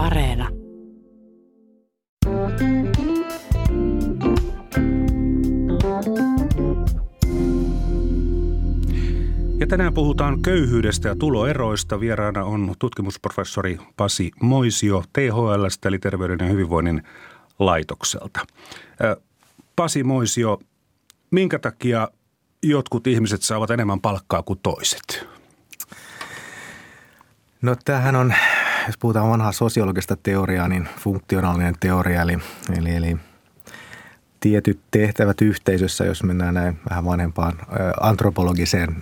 Areena. Ja tänään puhutaan köyhyydestä ja tuloeroista. Vieraana on tutkimusprofessori Pasi Moisio THLstä eli Terveyden ja hyvinvoinnin laitokselta. Pasi Moisio, minkä takia jotkut ihmiset saavat enemmän palkkaa kuin toiset? No tämähän on, jos puhutaan vanhaa sosiologista teoriaa, niin funktionaalinen teoria, eli, eli, eli tietyt tehtävät yhteisössä, jos mennään näin vähän vanhempaan antropologiseen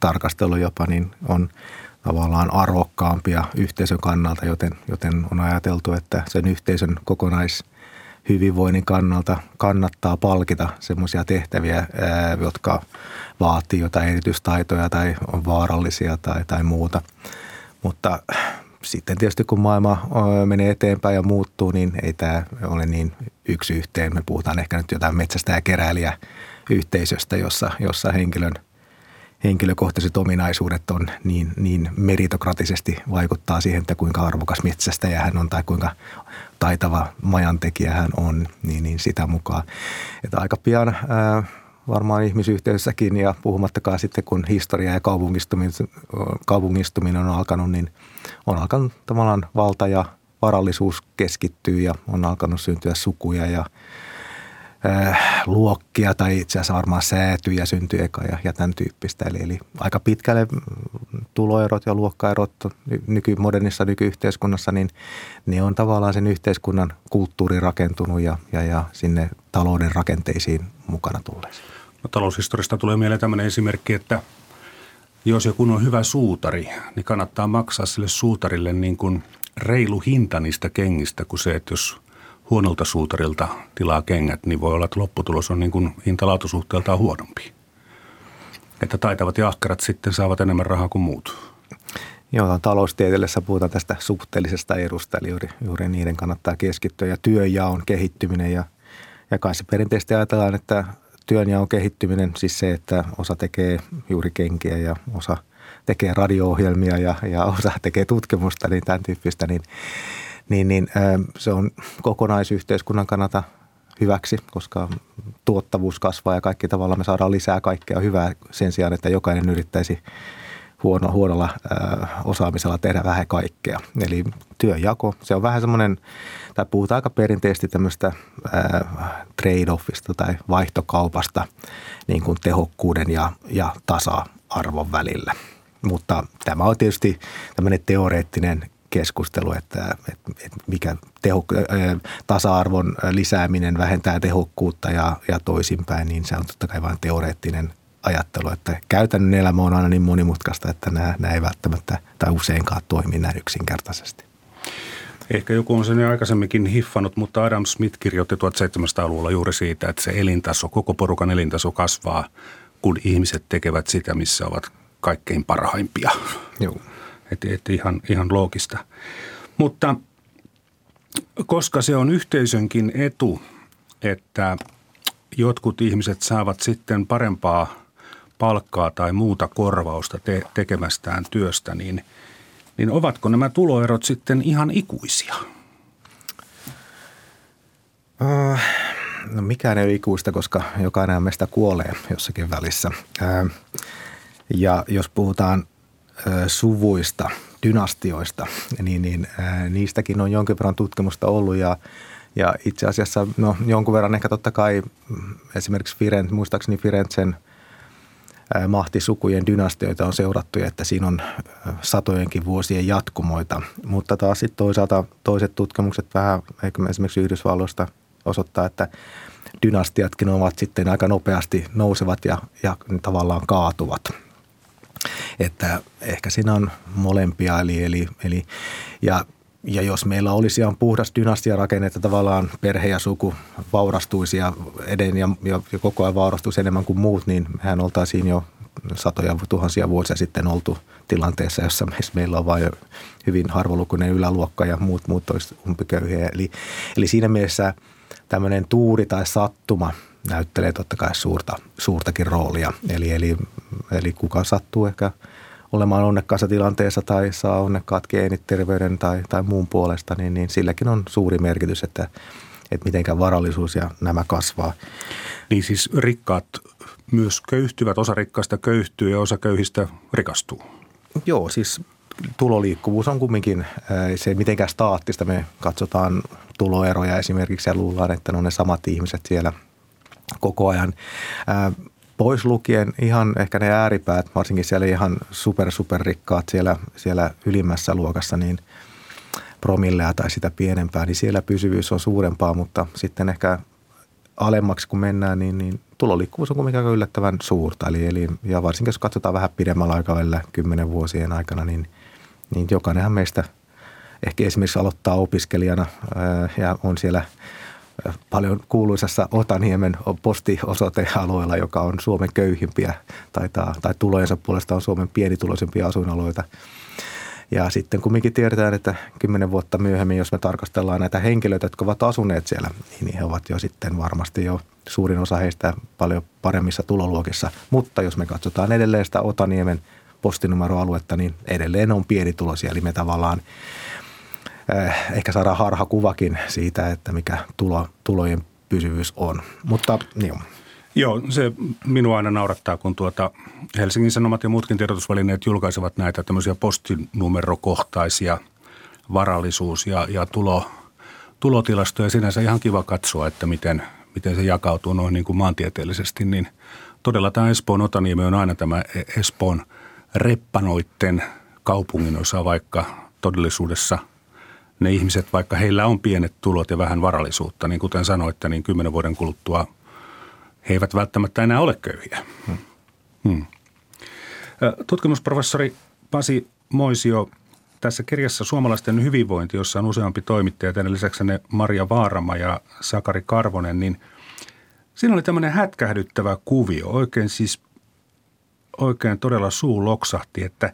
tarkasteluun jopa, niin on tavallaan arvokkaampia yhteisön kannalta, joten, joten on ajateltu, että sen yhteisön kokonais hyvinvoinnin kannalta kannattaa palkita semmoisia tehtäviä, jotka vaatii jotain erityistaitoja tai on vaarallisia tai, tai muuta. Mutta sitten tietysti kun maailma menee eteenpäin ja muuttuu, niin ei tämä ole niin yksi yhteen. Me puhutaan ehkä nyt jotain metsästä ja keräilijä yhteisöstä, jossa, jossa henkilön henkilökohtaiset ominaisuudet on niin, niin meritokratisesti vaikuttaa siihen, että kuinka arvokas metsästäjä hän on tai kuinka taitava majantekijä hän on, niin, niin sitä mukaan. Että aika pian ää, varmaan ihmisyhteisössäkin ja puhumattakaan sitten kun historia ja kaupungistuminen, kaupungistuminen on alkanut, niin on alkanut tavallaan valta ja varallisuus keskittyy ja on alkanut syntyä sukuja ja äh, luokkia tai itse asiassa varmaan säätyjä syntyy eka ja, ja tämän tyyppistä. Eli, eli aika pitkälle tuloerot ja luokkaerot nykymodernissa nykyyhteiskunnassa, niin ne on tavallaan sen yhteiskunnan kulttuuri rakentunut ja, ja, ja sinne talouden rakenteisiin mukana tulleisiin. No, taloushistoriasta tulee mieleen tämmöinen esimerkki, että jos joku on hyvä suutari, niin kannattaa maksaa sille suutarille niin kuin reilu hinta niistä kengistä kuin se, että jos huonolta suutarilta tilaa kengät, niin voi olla, että lopputulos on niin kuin hintalaatusuhteeltaan huonompi. Että taitavat ja ahkerat sitten saavat enemmän rahaa kuin muut. Joo, taloustieteellisessä puhutaan tästä suhteellisesta edusta, eli juuri, juuri niiden kannattaa keskittyä. Ja työnjaon kehittyminen ja, ja kai se perinteisesti ajatellaan, että työnjaon kehittyminen, siis se, että osa tekee juuri kenkiä ja osa tekee radio-ohjelmia ja, ja osa tekee tutkimusta, niin tämän tyyppistä, niin, niin, niin se on kokonaisyhteiskunnan kannalta hyväksi, koska tuottavuus kasvaa ja kaikki tavalla me saadaan lisää kaikkea hyvää sen sijaan, että jokainen yrittäisi huono, huonolla äh, osaamisella tehdä vähän kaikkea. Eli työjako, se on vähän semmoinen, tai puhutaan aika perinteisesti tämmöistä äh, trade-offista tai vaihtokaupasta niin kuin tehokkuuden ja, ja tasa-arvon välillä. Mutta tämä on tietysti tämmöinen teoreettinen keskustelu, että, että, että mikä teho, tasa-arvon lisääminen vähentää tehokkuutta ja, ja toisinpäin, niin se on totta kai vain teoreettinen ajattelu, että käytännön elämä on aina niin monimutkaista, että nämä, nämä ei välttämättä tai useinkaan toimi näin yksinkertaisesti. Ehkä joku on sen jo aikaisemminkin hiffannut, mutta Adam Smith kirjoitti 1700-luvulla juuri siitä, että se elintaso, koko porukan elintaso kasvaa, kun ihmiset tekevät sitä, missä ovat kaikkein parhaimpia. Joo. Että et ihan, ihan loogista. Mutta koska se on yhteisönkin etu, että jotkut ihmiset saavat sitten parempaa palkkaa tai muuta korvausta te- tekemästään työstä, niin, niin ovatko nämä tuloerot sitten ihan ikuisia? Äh, no mikään ei ole ikuista, koska jokainen meistä kuolee jossakin välissä. Äh, ja jos puhutaan äh, suvuista, dynastioista, niin, niin niistäkin on jonkin verran tutkimusta ollut ja ja itse asiassa no, jonkun verran ehkä totta kai mm, esimerkiksi Firenze, muistaakseni Firenzen – mahtisukujen dynastioita on seurattu, että siinä on satojenkin vuosien jatkumoita. Mutta taas sitten toisaalta toiset tutkimukset vähän, esimerkiksi Yhdysvalloista osoittaa, että dynastiatkin ovat sitten aika nopeasti nousevat ja, ja tavallaan kaatuvat. Että ehkä siinä on molempia, eli, eli, eli ja ja jos meillä olisi ihan puhdas dynastiarakenne, että tavallaan perhe ja suku vaurastuisi ja eden ja, ja, ja koko ajan vaurastuisi enemmän kuin muut, niin mehän oltaisiin jo satoja tuhansia vuosia sitten oltu tilanteessa, jossa meillä on vain hyvin harvolukuinen yläluokka ja muut, muut olisivat umpiköyhiä. Eli, eli siinä mielessä tämmöinen tuuri tai sattuma näyttelee totta kai suurta, suurtakin roolia. Eli, eli, eli kuka sattuu ehkä olemaan onnekkaassa tilanteessa tai saa onnekkaat geenit terveyden tai, tai muun puolesta, niin, niin silläkin on suuri merkitys, että, että mitenkä varallisuus ja nämä kasvaa. Niin siis rikkaat myös köyhtyvät, osa rikkaista köyhtyy ja osa köyhistä rikastuu. Joo, siis tuloliikkuvuus on kumminkin, se ei mitenkään staattista. Me katsotaan tuloeroja esimerkiksi ja luullaan, että ne on ne samat ihmiset siellä koko ajan. Pois lukien ihan ehkä ne ääripäät, varsinkin siellä ihan super, super rikkaat siellä, siellä ylimmässä luokassa, niin promillea tai sitä pienempää, niin siellä pysyvyys on suurempaa, mutta sitten ehkä alemmaksi kun mennään, niin, niin tuloliikkuvuus on kuitenkin aika yllättävän suurta. Eli, eli, ja varsinkin jos katsotaan vähän pidemmällä aikavälillä, kymmenen vuosien aikana, niin, niin jokainenhan meistä ehkä esimerkiksi aloittaa opiskelijana ää, ja on siellä paljon kuuluisassa Otaniemen postiosoitealueella, joka on Suomen köyhimpiä tai, tai tulojensa puolesta on Suomen pienituloisimpia asuinalueita – ja sitten kumminkin tiedetään, että kymmenen vuotta myöhemmin, jos me tarkastellaan näitä henkilöitä, jotka ovat asuneet siellä, niin he ovat jo sitten varmasti jo suurin osa heistä paljon paremmissa tuloluokissa. Mutta jos me katsotaan edelleen sitä Otaniemen postinumeroaluetta, niin edelleen on pienituloisia. Eli me tavallaan ehkä saadaan harha kuvakin siitä, että mikä tulo, tulojen pysyvyys on. Mutta niin Joo, se minua aina naurattaa, kun tuota Helsingin Sanomat ja muutkin tiedotusvälineet julkaisevat näitä tämmöisiä postinumerokohtaisia varallisuus- ja, ja tulo, tulotilastoja. Sinänsä ihan kiva katsoa, että miten, miten se jakautuu noin niin kuin maantieteellisesti. Niin todella tämä Espoon Otaniemi on aina tämä Espoon reppanoitten kaupungin osa, vaikka todellisuudessa ne ihmiset, vaikka heillä on pienet tulot ja vähän varallisuutta, niin kuten sanoitte, niin kymmenen vuoden kuluttua – he eivät välttämättä enää ole köyhiä. Hmm. Hmm. Tutkimusprofessori Pasi Moisio, tässä kirjassa Suomalaisten hyvinvointi, jossa on useampi toimittaja, teidän lisäksi ne Maria Vaarama ja Sakari Karvonen, niin siinä oli tämmöinen hätkähdyttävä kuvio, oikein siis oikein todella suu loksahti, että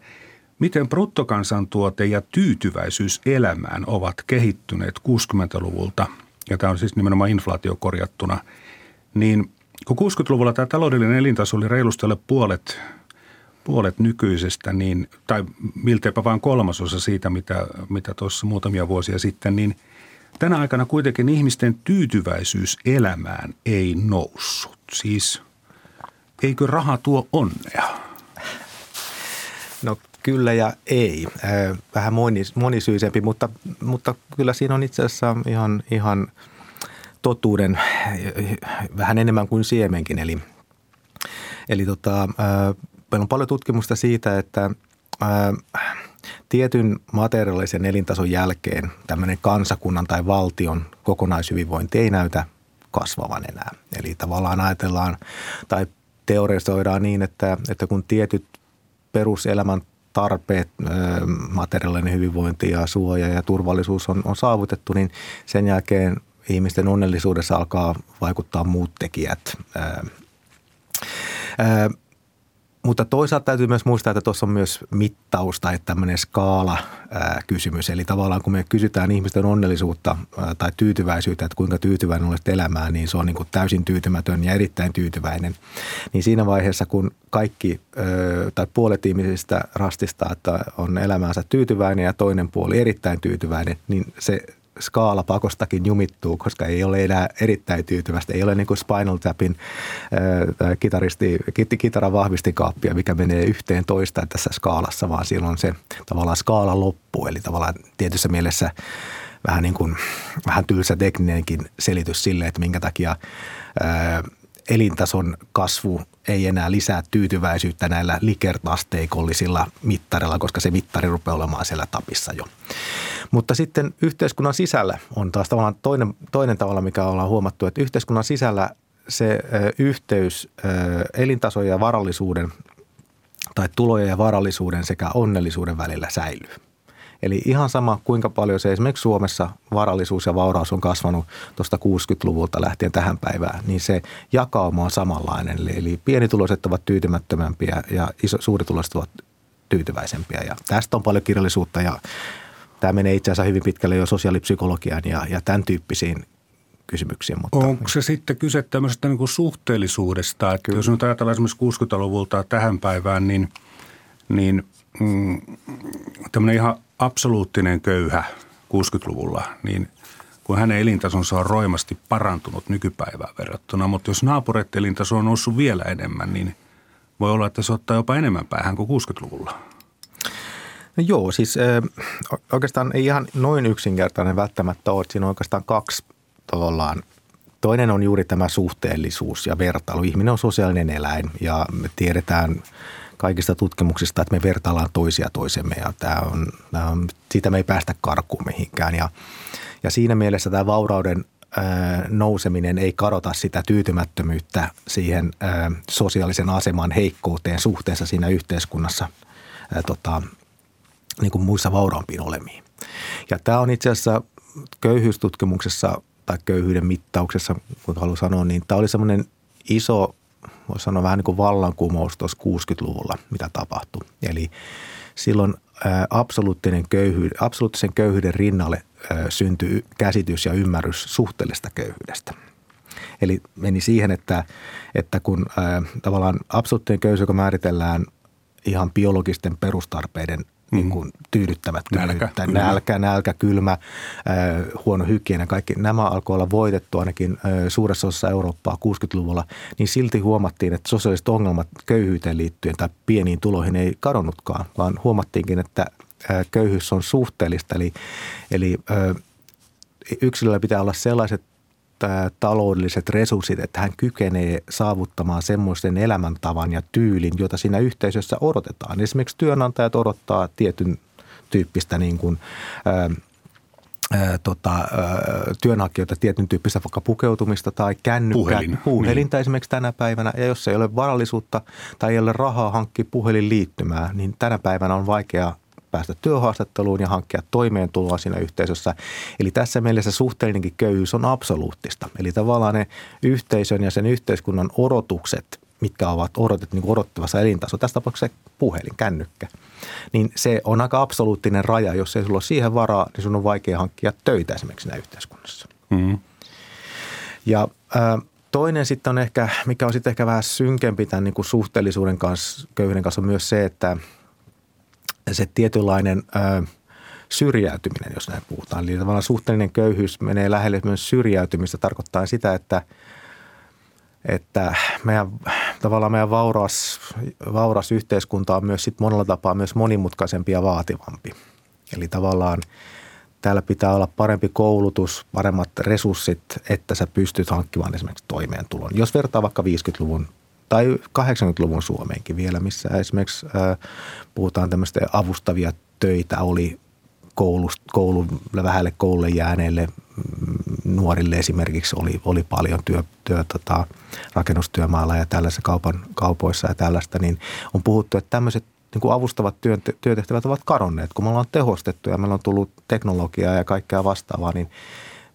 miten bruttokansantuote ja tyytyväisyys elämään ovat kehittyneet 60-luvulta, ja tämä on siis nimenomaan inflaatiokorjattuna, niin kun 60-luvulla tämä taloudellinen elintaso oli reilusti alle puolet, puolet nykyisestä, niin, tai milteipä vain kolmasosa siitä, mitä, mitä tuossa muutamia vuosia sitten, niin tänä aikana kuitenkin ihmisten tyytyväisyys elämään ei noussut. Siis eikö raha tuo onnea? No kyllä ja ei. Vähän monis, monisyisempi, mutta, mutta kyllä siinä on itse asiassa ihan, ihan – totuuden vähän enemmän kuin siemenkin. Eli, eli tota, meillä on paljon tutkimusta siitä, että tietyn materiaalisen elintason jälkeen tämmöinen kansakunnan tai valtion kokonaishyvinvointi ei näytä kasvavan enää. Eli tavallaan ajatellaan tai teorisoidaan niin, että, että kun tietyt peruselämän tarpeet, materiaalinen hyvinvointi ja suoja ja turvallisuus on, on saavutettu, niin sen jälkeen ihmisten onnellisuudessa alkaa vaikuttaa muut tekijät. Ää, ää, mutta toisaalta täytyy myös muistaa, että tuossa on myös mittaus tai tämmöinen skaala-kysymys. Eli tavallaan kun me kysytään ihmisten onnellisuutta tai tyytyväisyyttä, että kuinka tyytyväinen olet elämään, niin se on niin kuin täysin tyytymätön ja erittäin tyytyväinen. Niin siinä vaiheessa, kun kaikki tai puolet ihmisistä rastistaa, että on elämäänsä tyytyväinen ja toinen puoli erittäin tyytyväinen, niin se skaala pakostakin jumittuu, koska ei ole enää erittäin tyytyvästä. Ei ole niin kuin Spinal Tapin äh, kitaristi, kitaran vahvistikaappia, mikä menee yhteen toista tässä skaalassa, vaan silloin se tavallaan skaala loppuu. Eli tavallaan tietyssä mielessä vähän, niin kuin, vähän tylsä tekninenkin selitys sille, että minkä takia äh, elintason kasvu ei enää lisää tyytyväisyyttä näillä likertasteikollisilla mittareilla, koska se mittari rupeaa olemaan siellä tapissa jo. Mutta sitten yhteiskunnan sisällä on taas tavallaan toinen, toinen tavalla, mikä ollaan huomattu, että yhteiskunnan sisällä se yhteys elintason ja varallisuuden tai tulojen ja varallisuuden sekä onnellisuuden välillä säilyy. Eli ihan sama, kuinka paljon se esimerkiksi Suomessa varallisuus ja vauraus on kasvanut tuosta 60-luvulta lähtien tähän päivään, niin se jakauma on samanlainen. Eli, eli pienituloiset ovat tyytymättömämpiä ja iso, suurituloiset ovat tyytyväisempiä. Ja tästä on paljon kirjallisuutta ja tämä menee itse asiassa hyvin pitkälle jo sosiaalipsykologiaan ja, ja tämän tyyppisiin kysymyksiin. Mutta... Onko se sitten kyse tämmöisestä niin kuin suhteellisuudesta, että Kyllä. jos nyt ajatellaan esimerkiksi 60-luvulta tähän päivään, niin, niin mm, tämmöinen ihan absoluuttinen köyhä 60-luvulla, niin kun hänen elintasonsa on roimasti parantunut nykypäivään verrattuna, mutta jos naapureiden elintaso on noussut vielä enemmän, niin voi olla, että se ottaa jopa enemmän päähän kuin 60-luvulla. No joo, siis äh, oikeastaan ei ihan noin yksinkertainen välttämättä ole. Siinä on oikeastaan kaksi tavallaan. Toinen on juuri tämä suhteellisuus ja vertailu. Ihminen on sosiaalinen eläin ja me tiedetään kaikista tutkimuksista, että me vertaillaan toisia toisemme ja tämä on, tämä on, siitä me ei päästä karkuun mihinkään. Ja, ja siinä mielessä tämä vaurauden nouseminen ei kadota sitä tyytymättömyyttä siihen sosiaalisen aseman heikkouteen suhteessa siinä yhteiskunnassa tota, niin kuin muissa vauraampiin olemiin. Ja tämä on itse asiassa köyhyystutkimuksessa tai köyhyyden mittauksessa, kun haluan sanoa, niin tämä oli semmoinen iso, voisi sanoa vähän niin kuin vallankumous tuossa 60-luvulla, mitä tapahtui. Eli silloin absoluuttinen köyhyys, absoluuttisen köyhyyden rinnalle syntyi käsitys ja ymmärrys suhteellista köyhyydestä. Eli meni siihen, että, että kun tavallaan absoluuttinen köyhyys, joka määritellään ihan biologisten perustarpeiden niin kuin tyydyttävät nälkä, nälkä, nälkä, kylmä, äh, huono hygienia, kaikki. Nämä alkoi olla voitettu ainakin äh, suuressa osassa Eurooppaa 60-luvulla, niin silti huomattiin, että sosiaaliset ongelmat köyhyyteen liittyen tai pieniin tuloihin ei kadonnutkaan, vaan huomattiinkin, että äh, köyhyys on suhteellista, eli, eli yksilöllä pitää olla sellaiset taloudelliset resurssit, että hän kykenee saavuttamaan semmoisen elämäntavan ja tyylin, jota siinä yhteisössä odotetaan. Esimerkiksi työnantajat odottaa tietyn tyyppistä niin kuin, ää, ää, tota, ää, työnhakijoita tietyn tyyppistä vaikka pukeutumista tai kännykkää. Puhelin. Puhelinta niin. esimerkiksi tänä päivänä. Ja jos ei ole varallisuutta tai ei ole rahaa hankkia puhelinliittymää, niin tänä päivänä on vaikea päästä työhaastatteluun ja hankkia toimeentuloa siinä yhteisössä. Eli tässä mielessä suhteellinenkin köyhyys on absoluuttista. Eli tavallaan ne yhteisön ja sen yhteiskunnan odotukset, mitkä ovat odotet, niin odottavassa elintaso, tässä tapauksessa puhelin, kännykkä, niin se on aika absoluuttinen raja. Jos ei sulla ole siihen varaa, niin sun on vaikea hankkia töitä esimerkiksi siinä yhteiskunnassa. Mm. Ja äh, toinen sitten on ehkä, mikä on sitten ehkä vähän synkempi tämän niin kuin suhteellisuuden kanssa, köyhyyden kanssa, on myös se, että – se tietynlainen ö, syrjäytyminen, jos näin puhutaan. Eli tavallaan suhteellinen köyhyys menee lähelle myös syrjäytymistä, tarkoittaa sitä, että, että meidän, tavallaan meidän vauras, vauras yhteiskunta on myös sit monella tapaa myös monimutkaisempi ja vaativampi. Eli tavallaan täällä pitää olla parempi koulutus, paremmat resurssit, että sä pystyt hankkimaan esimerkiksi toimeentulon. Jos vertaa vaikka 50-luvun tai 80-luvun Suomeenkin vielä, missä esimerkiksi äh, puhutaan tämmöistä avustavia töitä oli koulust, koulun, vähälle koululle jääneille mm, nuorille esimerkiksi oli, oli paljon työ, työ tota, rakennustyömaalla ja tällaisissa kaupan, kaupoissa ja tällaista, niin on puhuttu, että tämmöiset niin kuin avustavat työ, työtehtävät ovat kadonneet. Kun me ollaan tehostettu ja meillä on tullut teknologiaa ja kaikkea vastaavaa, niin,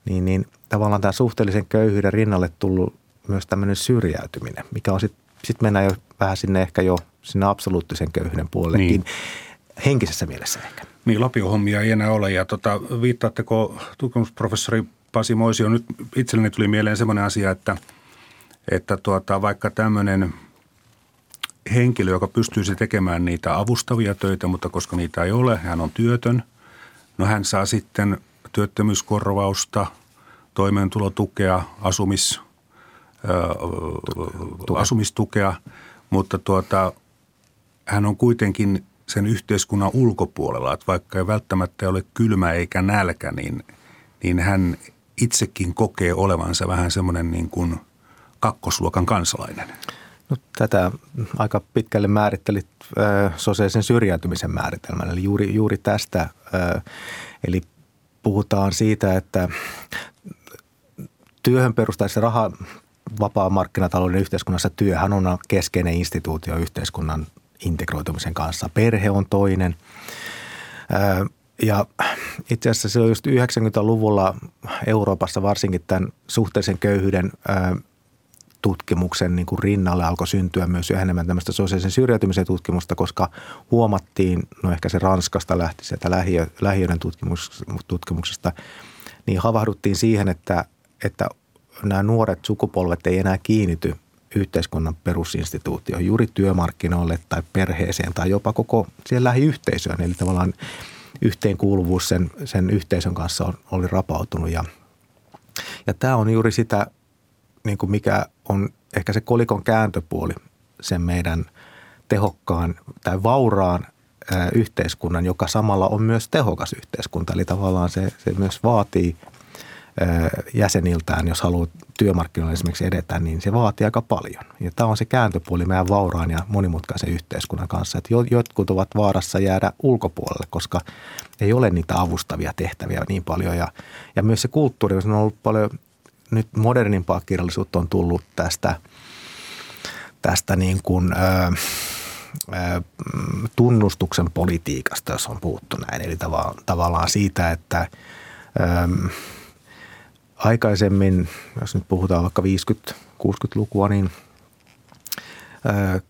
niin, niin tavallaan tämä suhteellisen köyhyyden rinnalle tullut myös tämmöinen syrjäytyminen, mikä on sitten sit mennään jo vähän sinne ehkä jo sinne absoluuttisen köyhyyden puolellekin. Niin. Henkisessä mielessä ehkä. Niin, lapiohommia ei enää ole. Ja tota, viittaatteko tutkimusprofessori Pasi Moisio, nyt itselleni tuli mieleen semmoinen asia, että, että tuota, vaikka tämmöinen henkilö, joka pystyisi tekemään niitä avustavia töitä, mutta koska niitä ei ole, hän on työtön. No hän saa sitten työttömyyskorvausta, toimeentulotukea, asumis, Tuke. asumistukea, mutta tuota, hän on kuitenkin sen yhteiskunnan ulkopuolella, että vaikka ei välttämättä ole kylmä eikä nälkä, niin, niin hän itsekin kokee olevansa vähän semmoinen niin kuin kakkosluokan kansalainen. No, tätä aika pitkälle määrittelit äh, sosiaalisen syrjäytymisen määritelmän, eli juuri, juuri tästä. Äh, eli puhutaan siitä, että työhön perustaisi raha vapaa markkinatalouden yhteiskunnassa työhän on keskeinen instituutio yhteiskunnan integroitumisen kanssa. Perhe on toinen. Ja itse asiassa on just 90-luvulla Euroopassa varsinkin tämän suhteellisen köyhyyden tutkimuksen niin kuin rinnalle alkoi syntyä myös yhä enemmän tämmöistä sosiaalisen syrjäytymisen tutkimusta, koska huomattiin, no ehkä se Ranskasta lähti sieltä lähiö, lähiöiden tutkimuksesta, niin havahduttiin siihen, että, että nämä nuoret sukupolvet ei enää kiinnity yhteiskunnan perusinstituutioihin, juuri työmarkkinoille tai perheeseen tai jopa koko siihen lähiyhteisöön. Eli tavallaan yhteenkuuluvuus sen, sen yhteisön kanssa on, oli rapautunut ja, ja tämä on juuri sitä, niin kuin mikä on ehkä se kolikon kääntöpuoli sen meidän tehokkaan tai vauraan yhteiskunnan, joka samalla on myös tehokas yhteiskunta. Eli tavallaan se, se myös vaatii jäseniltään, jos haluaa työmarkkinoilla esimerkiksi edetä, niin se vaatii aika paljon. Ja tämä on se kääntöpuoli meidän vauraan ja monimutkaisen yhteiskunnan kanssa, että jotkut ovat vaarassa jäädä ulkopuolelle, koska ei ole niitä avustavia tehtäviä niin paljon. Ja, ja myös se kulttuuri, on ollut paljon, nyt modernimpaa kirjallisuutta on tullut tästä, tästä niin kuin, ö, tunnustuksen politiikasta, jos on puhuttu näin. Eli tavallaan siitä, että aikaisemmin, jos nyt puhutaan vaikka 50-60-lukua, niin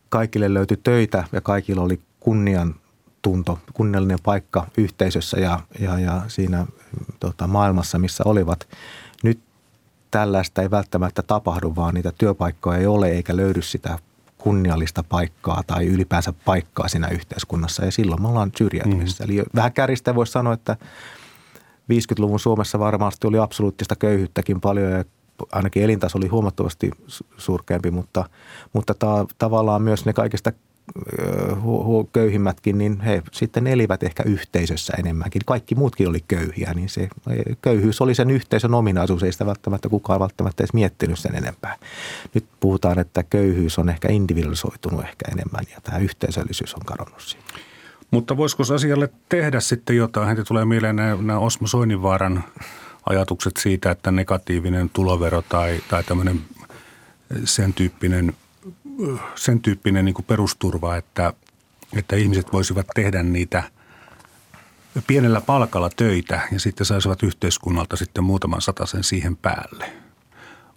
kaikille löytyi töitä ja kaikilla oli kunnian tunto, kunniallinen paikka yhteisössä ja, ja, ja siinä tota, maailmassa, missä olivat. Nyt tällaista ei välttämättä tapahdu, vaan niitä työpaikkoja ei ole eikä löydy sitä kunniallista paikkaa tai ylipäänsä paikkaa siinä yhteiskunnassa ja silloin me ollaan syrjäytymisessä. Mm. Eli vähän käristä voisi sanoa, että 50-luvun Suomessa varmasti oli absoluuttista köyhyyttäkin paljon ja ainakin elintaso oli huomattavasti surkeampi, mutta, mutta ta, tavallaan myös ne kaikista köyhimmätkin, niin he sitten elivät ehkä yhteisössä enemmänkin. Kaikki muutkin oli köyhiä, niin se köyhyys oli sen yhteisön ominaisuus, ei sitä välttämättä kukaan välttämättä edes miettinyt sen enempää. Nyt puhutaan, että köyhyys on ehkä individualisoitunut ehkä enemmän ja tämä yhteisöllisyys on kadonnut siitä. Mutta voisiko asialle tehdä sitten jotain? Heti tulee mieleen nämä, Osmo Soininvaaran ajatukset siitä, että negatiivinen tulovero tai, tai tämmöinen sen tyyppinen, sen tyyppinen niin perusturva, että, että ihmiset voisivat tehdä niitä pienellä palkalla töitä ja sitten saisivat yhteiskunnalta sitten muutaman sen siihen päälle.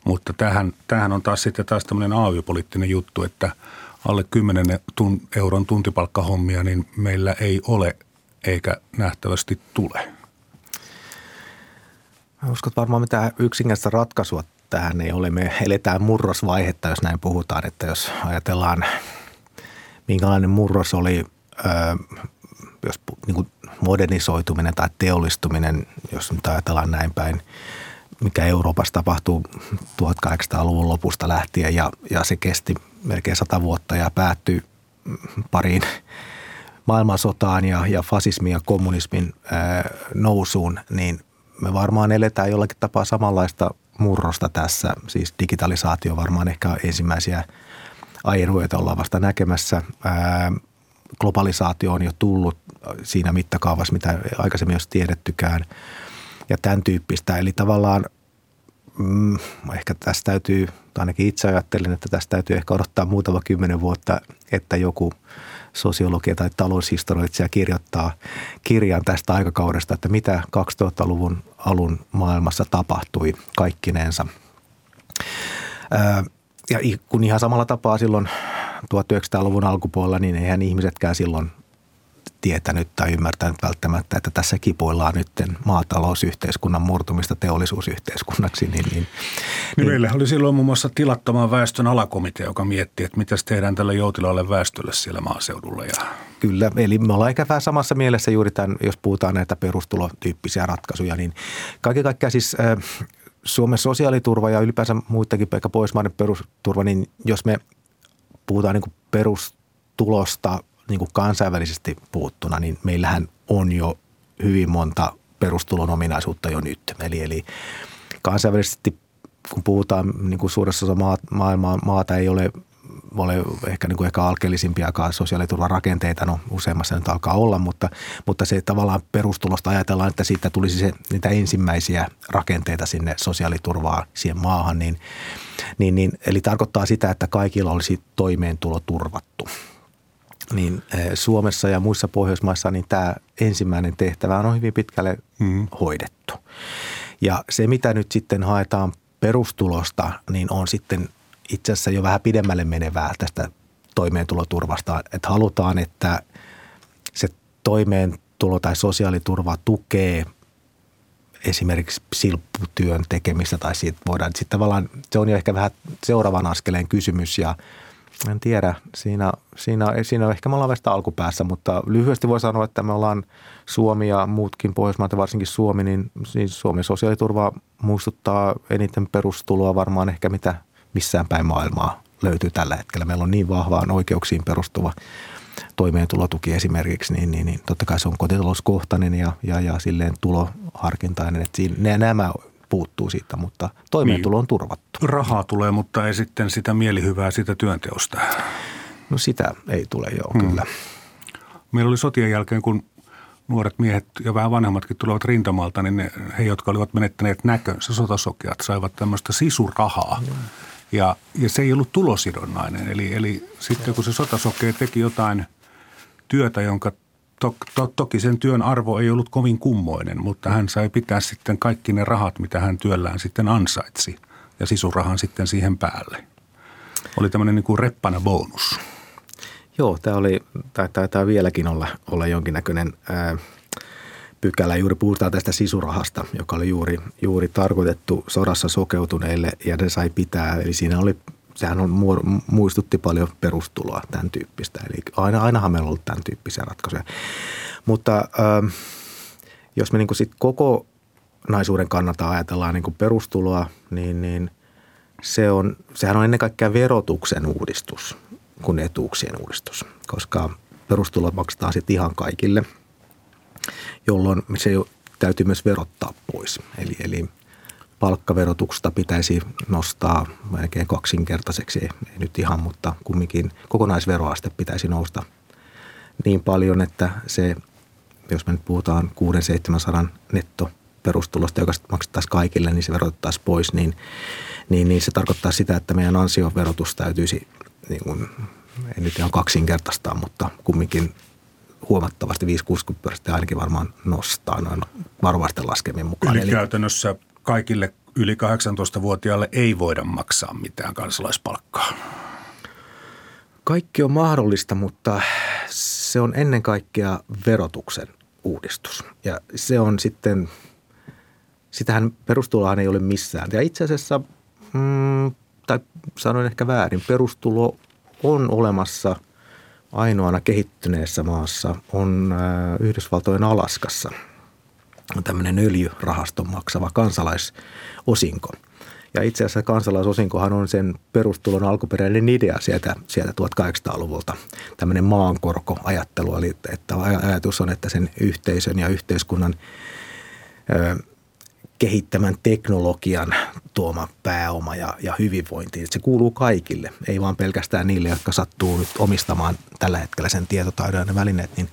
Mutta tähän, tähän on taas sitten taas tämmöinen AY-poliittinen juttu, että – alle 10 euron tuntipalkkahommia, niin meillä ei ole eikä nähtävästi tule. Mä uskon, varmaan mitään yksinkertaista ratkaisua tähän ei ole. Me eletään murrosvaihetta, jos näin puhutaan, että jos ajatellaan, minkälainen murros oli, jos niin kuin modernisoituminen tai teollistuminen, jos nyt ajatellaan näin päin, mikä Euroopassa tapahtuu 1800-luvun lopusta lähtien ja, ja se kesti melkein sata vuotta ja päättyi pariin maailmansotaan ja, ja fasismin ja kommunismin ää, nousuun, niin me varmaan eletään jollakin tapaa samanlaista murrosta tässä. Siis digitalisaatio varmaan ehkä ensimmäisiä aiheita ollaan vasta näkemässä. Ää, globalisaatio on jo tullut siinä mittakaavassa, mitä aikaisemmin olisi tiedettykään ja tämän tyyppistä. Eli tavallaan mm, ehkä tässä täytyy, tai ainakin itse ajattelin, että tästä täytyy ehkä odottaa muutama kymmenen vuotta, että joku sosiologia tai taloushistorioitsija kirjoittaa kirjan tästä aikakaudesta, että mitä 2000-luvun alun maailmassa tapahtui kaikkinensa. Ja kun ihan samalla tapaa silloin 1900-luvun alkupuolella, niin eihän ihmisetkään silloin tietänyt tai ymmärtänyt välttämättä, että tässä kipuillaan nyt maatalousyhteiskunnan murtumista teollisuusyhteiskunnaksi. Niin, niin, niin meillä oli silloin muun muassa tilattoman väestön alakomitea, joka mietti, että mitä tehdään tälle joutilaalle väestölle siellä maaseudulla. Ja... Kyllä, eli me ollaan ehkä vähän samassa mielessä juuri tämän, jos puhutaan näitä perustulotyyppisiä ratkaisuja, niin kaiken kaikkiaan siis äh, Suomen sosiaaliturva ja ylipäänsä muitakin ehkä Pohjoismaiden perusturva, niin jos me puhutaan niin perustulosta – niin kuin kansainvälisesti puuttuna, niin meillähän on jo hyvin monta perustulon ominaisuutta jo nyt. Eli, eli kansainvälisesti, kun puhutaan niin kuin suuressa osassa maailmaa, maata ei ole ole ehkä, niin kuin ehkä alkeellisimpiakaan sosiaaliturvarakenteita, no useammassa nyt alkaa olla, mutta, mutta se tavallaan perustulosta ajatellaan, että siitä tulisi se, niitä ensimmäisiä rakenteita sinne sosiaaliturvaa siihen maahan, niin, niin, niin, eli tarkoittaa sitä, että kaikilla olisi toimeentulo turvattu niin eh, Suomessa ja muissa Pohjoismaissa niin tämä ensimmäinen tehtävä on hyvin pitkälle mm. hoidettu. Ja se, mitä nyt sitten haetaan perustulosta, niin on sitten itse asiassa jo vähän pidemmälle menevää tästä toimeentuloturvasta. Että halutaan, että se toimeentulo tai sosiaaliturva tukee esimerkiksi silpputyön tekemistä tai siitä voidaan sitten tavallaan, se on jo ehkä vähän seuraavan askeleen kysymys ja en tiedä, siinä, siinä, siinä ehkä me ollaan vasta alkupäässä, mutta lyhyesti voi sanoa, että me ollaan Suomi ja muutkin Pohjoismaat varsinkin Suomi, niin siis Suomen sosiaaliturva muistuttaa eniten perustuloa varmaan ehkä mitä missään päin maailmaa löytyy tällä hetkellä. Meillä on niin vahvaan oikeuksiin perustuva toimeentulotuki esimerkiksi, niin, niin, niin totta kai se on kotitalouskohtainen ja, ja, ja silleen tuloharkintainen. Että siinä, nämä puuttuu siitä, mutta toimeentulo on turvattu. Rahaa tulee, mutta ei sitten sitä mielihyvää sitä työnteosta. No sitä ei tule, joo, hmm. kyllä. Meillä oli sotien jälkeen, kun nuoret miehet ja vähän vanhemmatkin tulevat rintamalta, niin ne, he, jotka olivat menettäneet näkönsä, sotasokeat, saivat tämmöistä sisurahaa. Hmm. Ja, ja se ei ollut tulosidonnainen. Eli, eli sitten kun se sotasokea teki jotain työtä, jonka to, to, toki sen työn arvo ei ollut kovin kummoinen, mutta hän sai pitää sitten kaikki ne rahat, mitä hän työllään sitten ansaitsi ja sisurahan sitten siihen päälle. Oli tämmöinen niin kuin reppana bonus. Joo, tämä oli, taitaa vieläkin olla, olla jonkinnäköinen ää, pykälä. Juuri puhutaan tästä sisurahasta, joka oli juuri, juuri tarkoitettu sodassa sokeutuneille ja ne sai pitää. Eli siinä oli sehän on, muistutti paljon perustuloa, tämän tyyppistä. Eli aina, ainahan meillä on ollut tämän tyyppisiä ratkaisuja. Mutta ähm, jos me niin sit koko naisuuden kannalta ajatellaan niin perustuloa, niin, niin se on, sehän on ennen kaikkea verotuksen uudistus kuin etuuksien uudistus, koska perustulo maksetaan sitten ihan kaikille, jolloin se täytyy myös verottaa pois. Eli, eli palkkaverotuksesta pitäisi nostaa melkein kaksinkertaiseksi, ei nyt ihan, mutta kumminkin kokonaisveroaste pitäisi nousta niin paljon, että se, jos me nyt puhutaan 600-700 netto perustulosta, joka maksettaisiin kaikille, niin se verotettaisiin pois, niin, niin, niin se tarkoittaa sitä, että meidän ansioverotus täytyisi, niin kuin, en nyt ihan kaksinkertaistaa, mutta kumminkin huomattavasti 5-60 prosenttia ainakin varmaan nostaa noin varovaisten laskemien mukaan. Eli, Eli käytännössä kaikille yli 18-vuotiaille ei voida maksaa mitään kansalaispalkkaa? Kaikki on mahdollista, mutta se on ennen kaikkea verotuksen uudistus. Ja se on sitten, sitähän perustulohan ei ole missään. Ja itse asiassa, mm, tai sanoin ehkä väärin, perustulo on olemassa ainoana kehittyneessä maassa, on äh, Yhdysvaltojen Alaskassa – tämmöinen öljyrahaston maksava kansalaisosinko. Ja itse asiassa kansalaisosinkohan on sen perustulon alkuperäinen idea sieltä, sieltä 1800-luvulta. Tämmöinen maankorkoajattelu, eli että ajatus on, että sen yhteisön ja yhteiskunnan ö, kehittämän teknologian tuoma pääoma ja, ja hyvinvointi. Se kuuluu kaikille, ei vaan pelkästään niille, jotka sattuu nyt omistamaan tällä hetkellä sen tietotaidon ja välineet, niin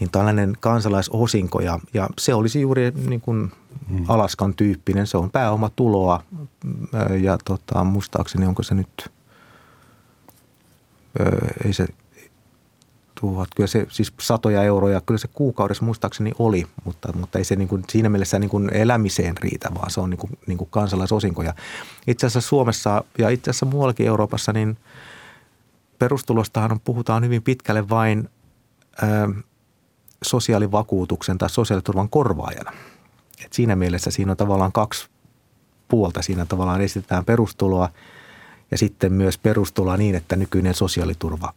niin tällainen kansalaisosinko ja, ja se olisi juuri niin kuin hmm. Alaskan tyyppinen. Se on pääomatuloa ja tota, muistaakseni onko se nyt, ei se tuhat, kyllä se siis satoja euroja, kyllä se kuukaudessa muistaakseni oli, mutta, mutta ei se niin kuin, siinä mielessä niin kuin elämiseen riitä, vaan se on niin kuin, niin kuin kansalaisosinko. Ja itse asiassa Suomessa ja itse asiassa muuallakin Euroopassa, niin perustulostahan puhutaan hyvin pitkälle vain – sosiaalivakuutuksen tai sosiaaliturvan korvaajana. Et siinä mielessä siinä on tavallaan kaksi puolta. Siinä tavallaan esitetään perustuloa ja sitten myös perustuloa niin, että nykyinen sosiaaliturva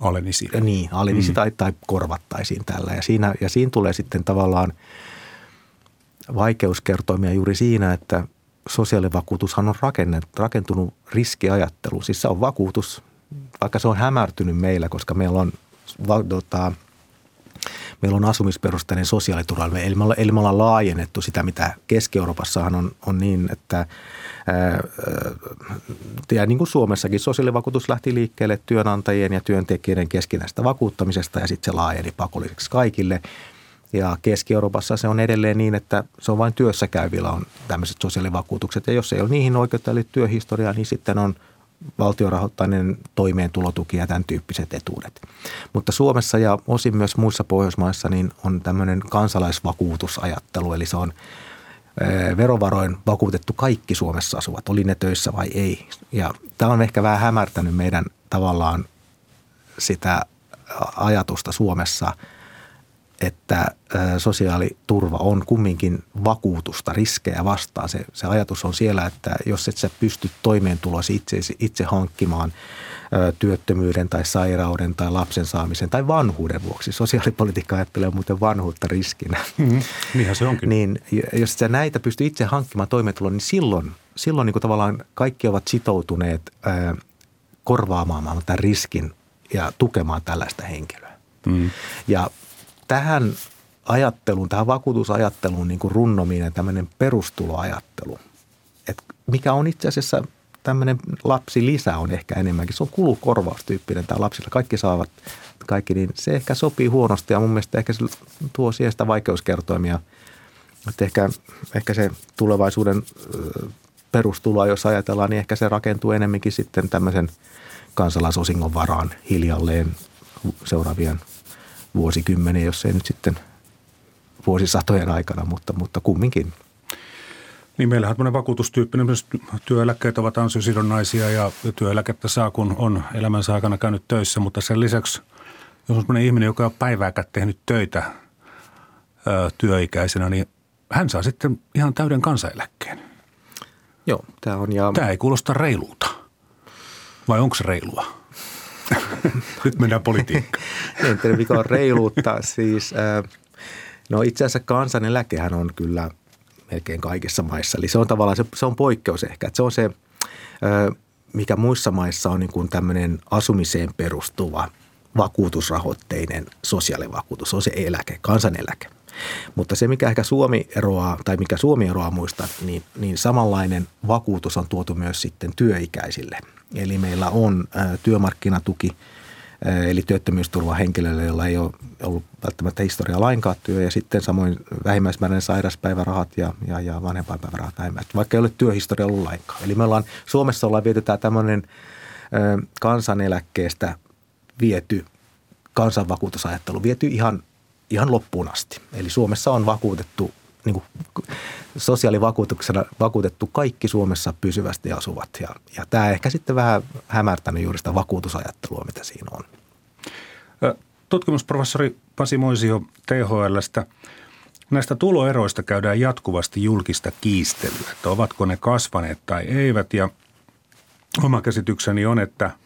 alenisi. Niin, alenisi mm. tai, tai korvattaisiin tällä. Ja siinä, ja siinä tulee sitten tavallaan vaikeuskertoimia juuri siinä, että sosiaalivakuutushan on rakentunut riskiajatteluun. Siis se on vakuutus, vaikka se on hämärtynyt meillä, koska meillä on tota, – meillä on asumisperusteinen sosiaaliturva. Eli me, eli me ollaan laajennettu sitä, mitä Keski-Euroopassahan on, on niin, että ää, ja niin kuin Suomessakin sosiaalivakuutus lähti liikkeelle työnantajien ja työntekijöiden keskinäistä vakuuttamisesta ja sitten se laajeni pakolliseksi kaikille. Ja Keski-Euroopassa se on edelleen niin, että se on vain työssä käyvillä on tämmöiset sosiaalivakuutukset. Ja jos ei ole niihin oikeutta eli työhistoriaa, niin sitten on – valtiorahoittainen toimeentulotuki ja tämän tyyppiset etuudet. Mutta Suomessa ja osin myös muissa Pohjoismaissa niin on tämmöinen kansalaisvakuutusajattelu, eli se on verovaroin vakuutettu kaikki Suomessa asuvat, oli ne töissä vai ei. Ja tämä on ehkä vähän hämärtänyt meidän tavallaan sitä ajatusta Suomessa että sosiaaliturva on kumminkin vakuutusta riskejä vastaan. Se, se ajatus on siellä, että jos et sä pysty toimeentulosi itse, itse hankkimaan työttömyyden tai sairauden tai lapsen saamisen tai vanhuuden vuoksi. Sosiaalipolitiikka ajattelee muuten vanhuutta riskinä. Mm-hmm. Niinhän se onkin. Niin jos sä näitä pystyy itse hankkimaan toimeentuloon, niin silloin, silloin niin kuin tavallaan kaikki ovat sitoutuneet ää, korvaamaan tämän riskin ja tukemaan tällaista henkilöä. Mm. Ja tähän ajatteluun, tähän vakuutusajatteluun niin kuin runnominen tämmöinen perustuloajattelu, että mikä on itse asiassa tämmöinen lapsi lisä on ehkä enemmänkin. Se on kulukorvaustyyppinen tämä lapsilla. Kaikki saavat kaikki, niin se ehkä sopii huonosti ja mun mielestä ehkä se tuo siihen sitä vaikeuskertoimia. Että ehkä, ehkä se tulevaisuuden perustuloa, jos ajatellaan, niin ehkä se rakentuu enemmänkin sitten tämmöisen kansalaisosingon varaan hiljalleen seuraavien vuosikymmeniä, jos ei nyt sitten vuosisatojen aikana, mutta, mutta kumminkin. Niin meillähän on vakuutustyyppinen, myös työeläkkeet ovat ansiosidonnaisia ja työeläkettä saa, kun on elämänsä aikana käynyt töissä, mutta sen lisäksi, jos on sellainen ihminen, joka on päivääkään tehnyt töitä ö, työikäisenä, niin hän saa sitten ihan täyden kansaneläkkeen. Joo, tämä on. Ja... Tämä ei kuulosta reilulta. Vai onko se reilua? Nyt mennään politiikkaan. en tiedä, mikä on reiluutta. Siis, no itse asiassa kansaneläkehän on kyllä melkein kaikissa maissa. Eli se on tavallaan, se, se on poikkeus ehkä. Että se on se, mikä muissa maissa on niin kuin tämmöinen asumiseen perustuva vakuutusrahoitteinen sosiaalivakuutus. Se on se eläke, kansaneläke. Mutta se, mikä ehkä Suomi eroaa, tai mikä Suomi eroaa muista, niin, niin samanlainen vakuutus on tuotu myös sitten työikäisille. Eli meillä on työmarkkinatuki, eli työttömyysturva henkilöille, joilla ei ole ollut välttämättä historiaa lainkaan työ, ja sitten samoin vähimmäismääräinen sairaspäivärahat ja, ja, ja vanhempainpäivärahat vähimmäis, vaikka ei ole työhistoria ollut lainkaan. Eli me ollaan, Suomessa ollaan viety tämä tämmöinen kansaneläkkeestä viety kansanvakuutusajattelu, viety ihan ihan loppuun asti. Eli Suomessa on vakuutettu, niin kuin sosiaalivakuutuksena vakuutettu kaikki Suomessa pysyvästi asuvat. Ja, ja tämä ehkä sitten vähän hämärtänyt juuri sitä vakuutusajattelua, mitä siinä on. Tutkimusprofessori Pasi Moisio THLstä. Näistä tuloeroista käydään jatkuvasti julkista kiistelyä, että ovatko ne kasvaneet tai eivät. Ja oma käsitykseni on, että –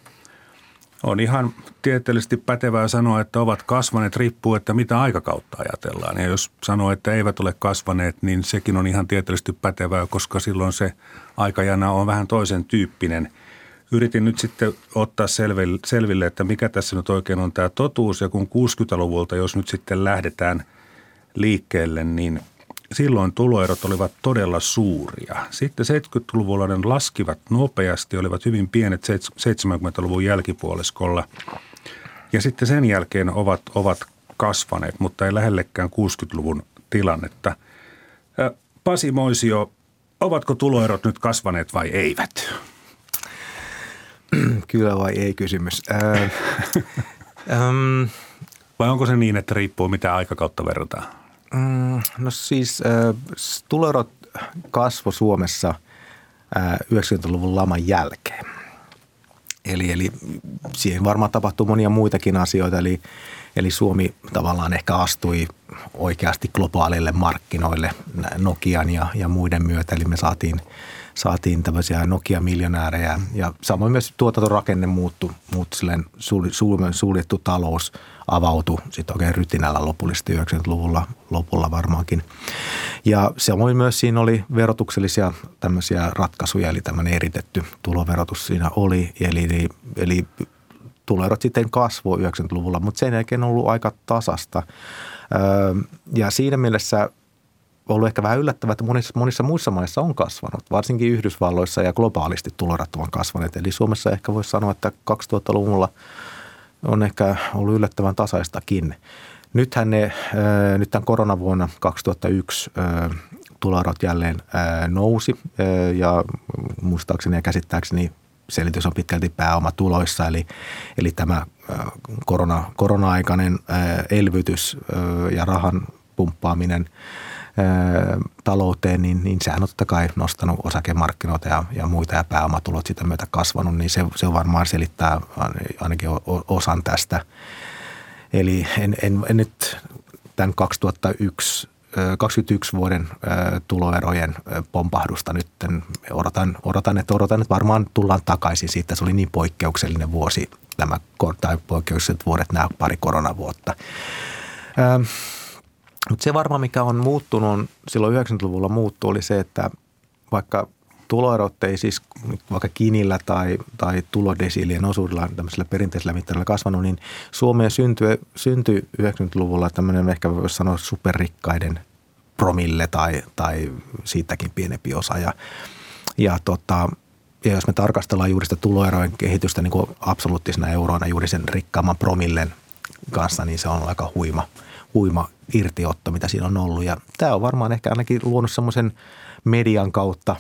on ihan tieteellisesti pätevää sanoa, että ovat kasvaneet, riippuu, että mitä aikakautta ajatellaan. Ja jos sanoo, että eivät ole kasvaneet, niin sekin on ihan tieteellisesti pätevää, koska silloin se aikajana on vähän toisen tyyppinen. Yritin nyt sitten ottaa selville, että mikä tässä nyt oikein on tämä totuus. Ja kun 60-luvulta, jos nyt sitten lähdetään liikkeelle, niin – silloin tuloerot olivat todella suuria. Sitten 70-luvulla ne laskivat nopeasti, olivat hyvin pienet 70-luvun jälkipuoliskolla. Ja sitten sen jälkeen ovat, ovat kasvaneet, mutta ei lähellekään 60-luvun tilannetta. Pasi Moisio, ovatko tuloerot nyt kasvaneet vai eivät? Kyllä vai ei kysymys. Äh, ähm, vai onko se niin, että riippuu mitä aikakautta verrataan? Mm, no siis äh, tuloerot kasvo Suomessa äh, 90-luvun laman jälkeen. Eli, eli siihen varmaan tapahtuu monia muitakin asioita, eli, eli Suomi tavallaan ehkä astui oikeasti globaalille markkinoille Nokian ja, ja muiden myötä, eli me saatiin, saatiin tämmöisiä Nokia-miljonäärejä ja samoin myös tuotantorakenne muuttui, muuttui silleen suljettu talous – avautui sitten oikein rytinällä lopullisesti 90-luvulla lopulla varmaankin. Ja samoin myös siinä oli verotuksellisia tämmöisiä ratkaisuja, eli tämmöinen eritetty tuloverotus siinä oli. Eli, eli, tuloerot sitten kasvoi 90-luvulla, mutta sen jälkeen on ollut aika tasasta. Öö, ja siinä mielessä ollut ehkä vähän yllättävää, että monissa, monissa muissa maissa on kasvanut, varsinkin Yhdysvalloissa ja globaalisti tulorat ovat kasvaneet. Eli Suomessa ehkä voisi sanoa, että 2000-luvulla – on ehkä ollut yllättävän tasaistakin. Nythän ne, äh, nyt tämän koronavuonna 2001 äh, tuloerot jälleen äh, nousi ja muistaakseni ja käsittääkseni selitys on pitkälti pääomatuloissa, eli, eli tämä korona, korona-aikainen elvytys ja rahan pumppaaminen – talouteen, niin, niin sehän on totta kai nostanut osakemarkkinoita ja, ja muita ja pääomatulot sitä myötä kasvanut, niin se, se varmaan selittää ainakin osan tästä. Eli en, en, en nyt tämän 2001 2021 vuoden tuloerojen pompahdusta nyt. Odotan, odotan, että odotan, että varmaan tullaan takaisin siitä. Se oli niin poikkeuksellinen vuosi, nämä, tai poikkeukselliset vuodet, nämä pari koronavuotta. Mutta se varmaan, mikä on muuttunut, silloin 90-luvulla muuttu, oli se, että vaikka tuloerot ei siis vaikka kinillä tai, tai tulodesiilien osuudella tämmöisellä perinteisellä mittarilla kasvanut, niin Suomeen syntyi, syntyi 90-luvulla tämmöinen ehkä voisi sanoa superrikkaiden promille tai, tai siitäkin pienempi osa. Ja, ja, tota, ja jos me tarkastellaan juuri sitä tuloerojen kehitystä niin kuin absoluuttisena euroina juuri sen rikkaamman promillen kanssa, niin se on aika huima, huima irtiotto, mitä siinä on ollut. Ja tämä on varmaan ehkä ainakin luonut semmoisen median kautta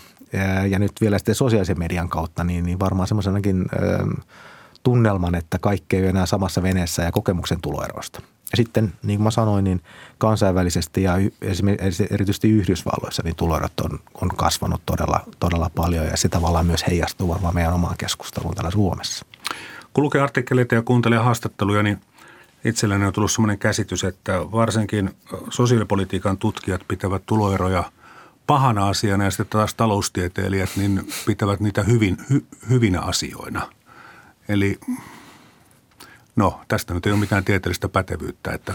ja nyt vielä sitten sosiaalisen median kautta, niin, niin varmaan semmoisenakin tunnelman, että kaikki ei ole enää samassa veneessä ja kokemuksen tuloerosta. Ja sitten, niin kuin mä sanoin, niin kansainvälisesti ja esimerkiksi erityisesti Yhdysvalloissa niin tuloerot on, on kasvanut todella, todella paljon ja se tavallaan myös heijastuu varmaan meidän omaan keskusteluun täällä Suomessa. Kun lukee artikkeleita ja kuuntelee haastatteluja, niin itselleni on tullut sellainen käsitys, että varsinkin sosiaalipolitiikan tutkijat pitävät tuloeroja – pahana asiana ja sitten taas taloustieteilijät niin pitävät niitä hyvin, hy, hyvinä asioina. Eli no tästä nyt ei ole mitään tieteellistä pätevyyttä, että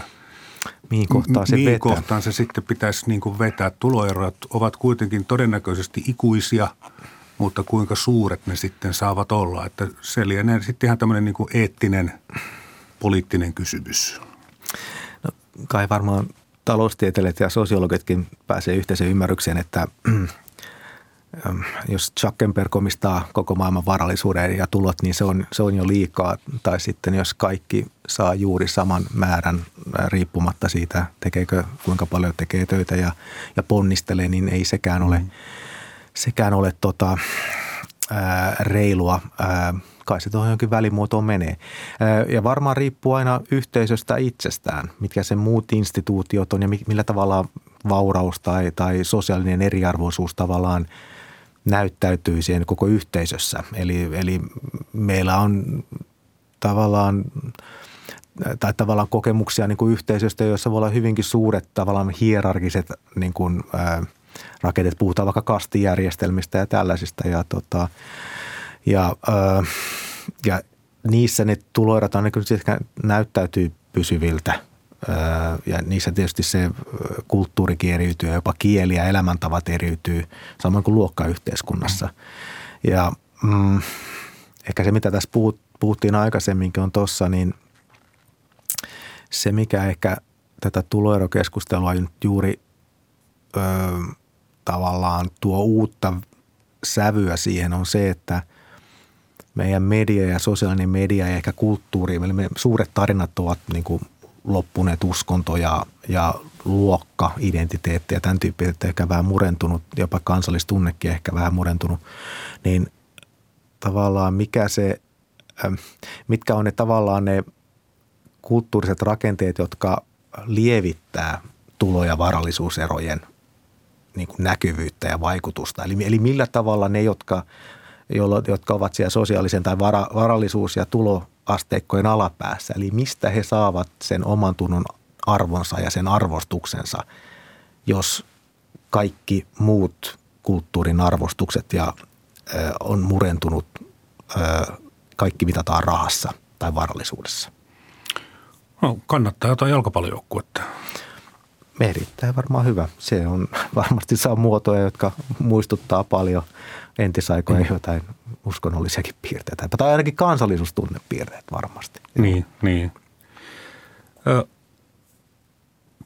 mihin kohtaan se mihin vetää? kohtaan se sitten pitäisi niin kuin vetää. Tuloerot ovat kuitenkin todennäköisesti ikuisia, mutta kuinka suuret ne sitten saavat olla. Että se lienee sitten ihan tämmöinen niin kuin eettinen poliittinen kysymys. No, kai varmaan taloustieteilijät ja sosiologitkin pääsee yhteiseen ymmärrykseen, että jos Zuckerberg omistaa koko maailman varallisuuden ja tulot, niin se on, se on jo liikaa. Tai sitten jos kaikki saa juuri saman määrän riippumatta siitä, tekeekö, kuinka paljon tekee töitä ja, ja ponnistelee, niin ei sekään ole, mm. sekään ole tota, ää, reilua. Ää, kai se tuohon jonkin välimuotoon menee. Ja varmaan riippuu aina yhteisöstä itsestään, mitkä sen muut instituutiot on ja millä tavalla vauraus tai, tai sosiaalinen eriarvoisuus tavallaan näyttäytyy siihen koko yhteisössä. Eli, eli meillä on tavallaan tai tavallaan kokemuksia niin kuin yhteisöstä, joissa voi olla hyvinkin suuret tavallaan hierarkiset niin kuin, ää, rakenteet. Puhutaan vaikka kastijärjestelmistä ja tällaisista. Ja, tota, ja, öö, ja niissä ne tuloerot niin näyttäytyy pysyviltä. Ja niissä tietysti se kulttuurikin eriytyy jopa kieli ja elämäntavat eriytyy, samoin kuin luokkayhteiskunnassa. Ja mm, ehkä se, mitä tässä puhuttiin aikaisemminkin on tuossa, niin se, mikä ehkä tätä tuloerokeskustelua juuri ö, tavallaan tuo uutta sävyä siihen on se, että meidän media ja sosiaalinen media ja ehkä kulttuuri, me suuret tarinat ovat niin kuin loppuneet uskonto ja, ja luokka, identiteetti ja tämän tyyppiset ehkä vähän murentunut, jopa kansallistunnekin ehkä vähän murentunut, niin tavallaan mikä se, mitkä on ne tavallaan ne kulttuuriset rakenteet, jotka lievittää tulo- ja varallisuuserojen niin kuin näkyvyyttä ja vaikutusta. Eli, eli millä tavalla ne, jotka, jolla, jotka ovat siellä sosiaalisen tai vara, varallisuus- ja tuloasteikkojen alapäässä, eli mistä he saavat sen oman tunnon arvonsa ja sen arvostuksensa, jos kaikki muut kulttuurin arvostukset ja ö, on murentunut, ö, kaikki mitataan rahassa tai varallisuudessa. No, kannattaa jotain jalkapallojoukkuetta erittäin varmaan hyvä. Se on varmasti saa muotoja, jotka muistuttaa paljon entisaikoja mm. jotain uskonnollisiakin piirteitä. Tai ainakin kansallisuustunnepiirteet varmasti. Niin, niin. Ö,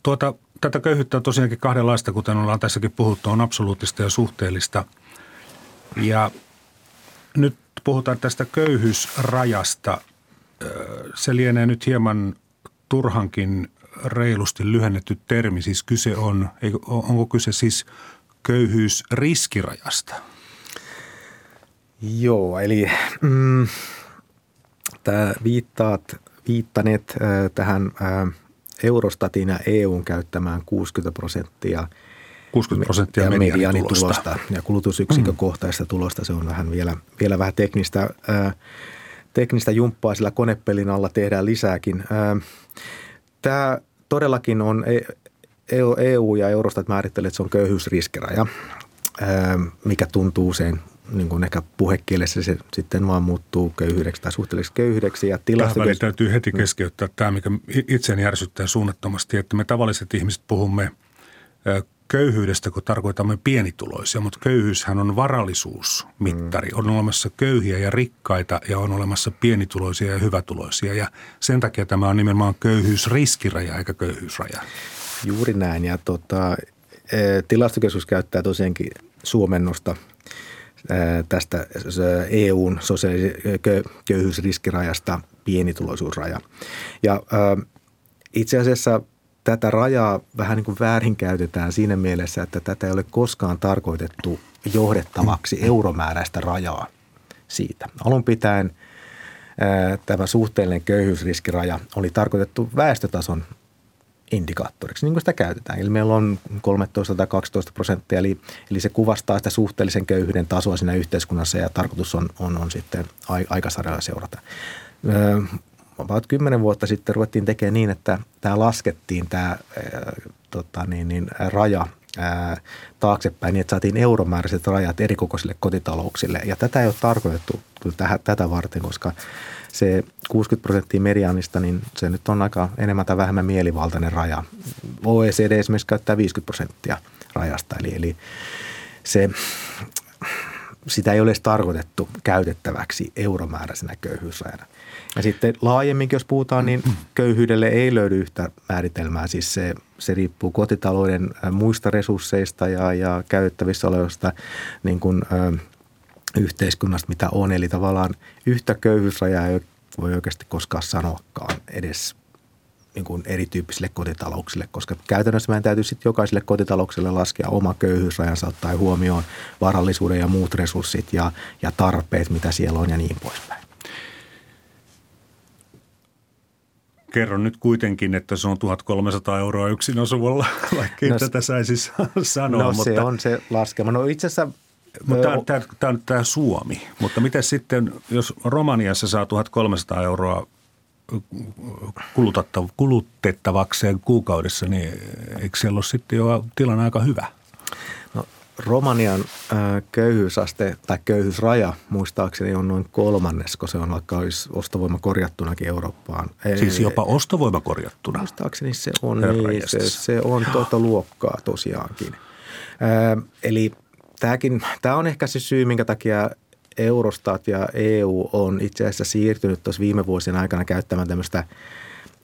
tuota, tätä köyhyyttä on tosiaankin kahdenlaista, kuten ollaan tässäkin puhuttu, on absoluuttista ja suhteellista. Ja nyt puhutaan tästä köyhyysrajasta. Se lienee nyt hieman turhankin reilusti lyhennetty termi. Siis kyse on, onko kyse siis köyhyysriskirajasta? Joo, eli mm, tämä viittaat, viittaneet äh, tähän äh, Eurostatin ja EUn käyttämään 60 prosenttia 60 prosenttia mediaanitulosta. Ja kulutusyksikökohtaista mm. tulosta, se on vähän vielä, vielä vähän teknistä, äh, teknistä jumppaa, sillä konepelin alla tehdään lisääkin. Äh, tämä todellakin on EU e ja Eurostat määrittelee, että se on köyhyysriskiraja, mikä tuntuu usein niin kuin ehkä puhekielessä se sitten vaan muuttuu köyhyydeksi tai suhteelliseksi köyhyydeksi. Ja Tähän täytyy heti keskeyttää tämä, mikä itseäni järsyttää suunnattomasti, että me tavalliset ihmiset puhumme köyhyydestä, kun tarkoitamme pienituloisia, mutta köyhyyshän on varallisuusmittari. Mm. On olemassa köyhiä ja rikkaita ja on olemassa pienituloisia ja hyvätuloisia ja sen takia tämä on nimenomaan köyhyysriskiraja eikä köyhyysraja. Juuri näin ja tota, e, tilastokeskus käyttää tosiaankin suomennosta tästä EUn sosiaaliköyhyysriskirajasta pienituloisuusraja. Ja itse asiassa tätä rajaa vähän niin kuin väärinkäytetään siinä mielessä, että tätä ei ole koskaan tarkoitettu johdettavaksi euromääräistä rajaa siitä. Alun pitäen tämä suhteellinen köyhyysriskiraja oli tarkoitettu väestötason indikaattoriksi, niin kuin sitä käytetään. Eli meillä on 13 tai 12 prosenttia, eli, eli se kuvastaa sitä suhteellisen köyhyyden tasoa siinä yhteiskunnassa ja tarkoitus on, on, on sitten aikasarjalla seurata about kymmenen vuotta sitten ruvettiin tekemään niin, että tämä laskettiin tämä ää, tota niin, niin, raja ää, taaksepäin niin, että saatiin euromääräiset rajat erikokoisille kotitalouksille. Ja tätä ei ole tarkoitettu tähän, tätä varten, koska se 60 prosenttia mediaanista, niin se nyt on aika enemmän tai vähemmän mielivaltainen raja. OECD esimerkiksi käyttää 50 prosenttia rajasta, eli, eli se, sitä ei ole edes tarkoitettu käytettäväksi euromääräisenä köyhyysrajana. Ja sitten laajemminkin, jos puhutaan, niin köyhyydelle ei löydy yhtä määritelmää. Siis se, se riippuu kotitalouden muista resursseista ja, ja käytettävissä olevasta niin kuin, ö, yhteiskunnasta, mitä on. Eli tavallaan yhtä köyhyysrajaa ei voi oikeasti koskaan sanoakaan edes niin kuin erityyppisille kotitalouksille, koska käytännössä meidän täytyy sitten jokaiselle kotitaloukselle laskea oma köyhyysrajansa ottaen huomioon varallisuuden ja muut resurssit ja, ja tarpeet, mitä siellä on ja niin poispäin. Kerron nyt kuitenkin, että se on 1300 euroa yksin asuvalla, vaikka no, tätä saisi sanoa. No mutta, se on se laskema. No itse asiassa mutta tämä, tämä, tämä on tämä Suomi. Mutta miten sitten, jos Romaniassa saa 1300 euroa kulutettavakseen kuukaudessa, niin eikö siellä ole sitten jo tilanne aika hyvä? Romanian äh, köyhyysaste tai köyhyysraja muistaakseni on noin kolmannes, kun se on vaikka olisi ostovoima korjattunakin Eurooppaan. Siis jopa ostovoima korjattuna? Muistaakseni se on, niin, se, se on tuota luokkaa tosiaankin. Eli tämäkin, tämä on ehkä se syy, minkä takia Eurostat ja EU on itse asiassa siirtynyt tuossa viime vuosien aikana käyttämään tämmöistä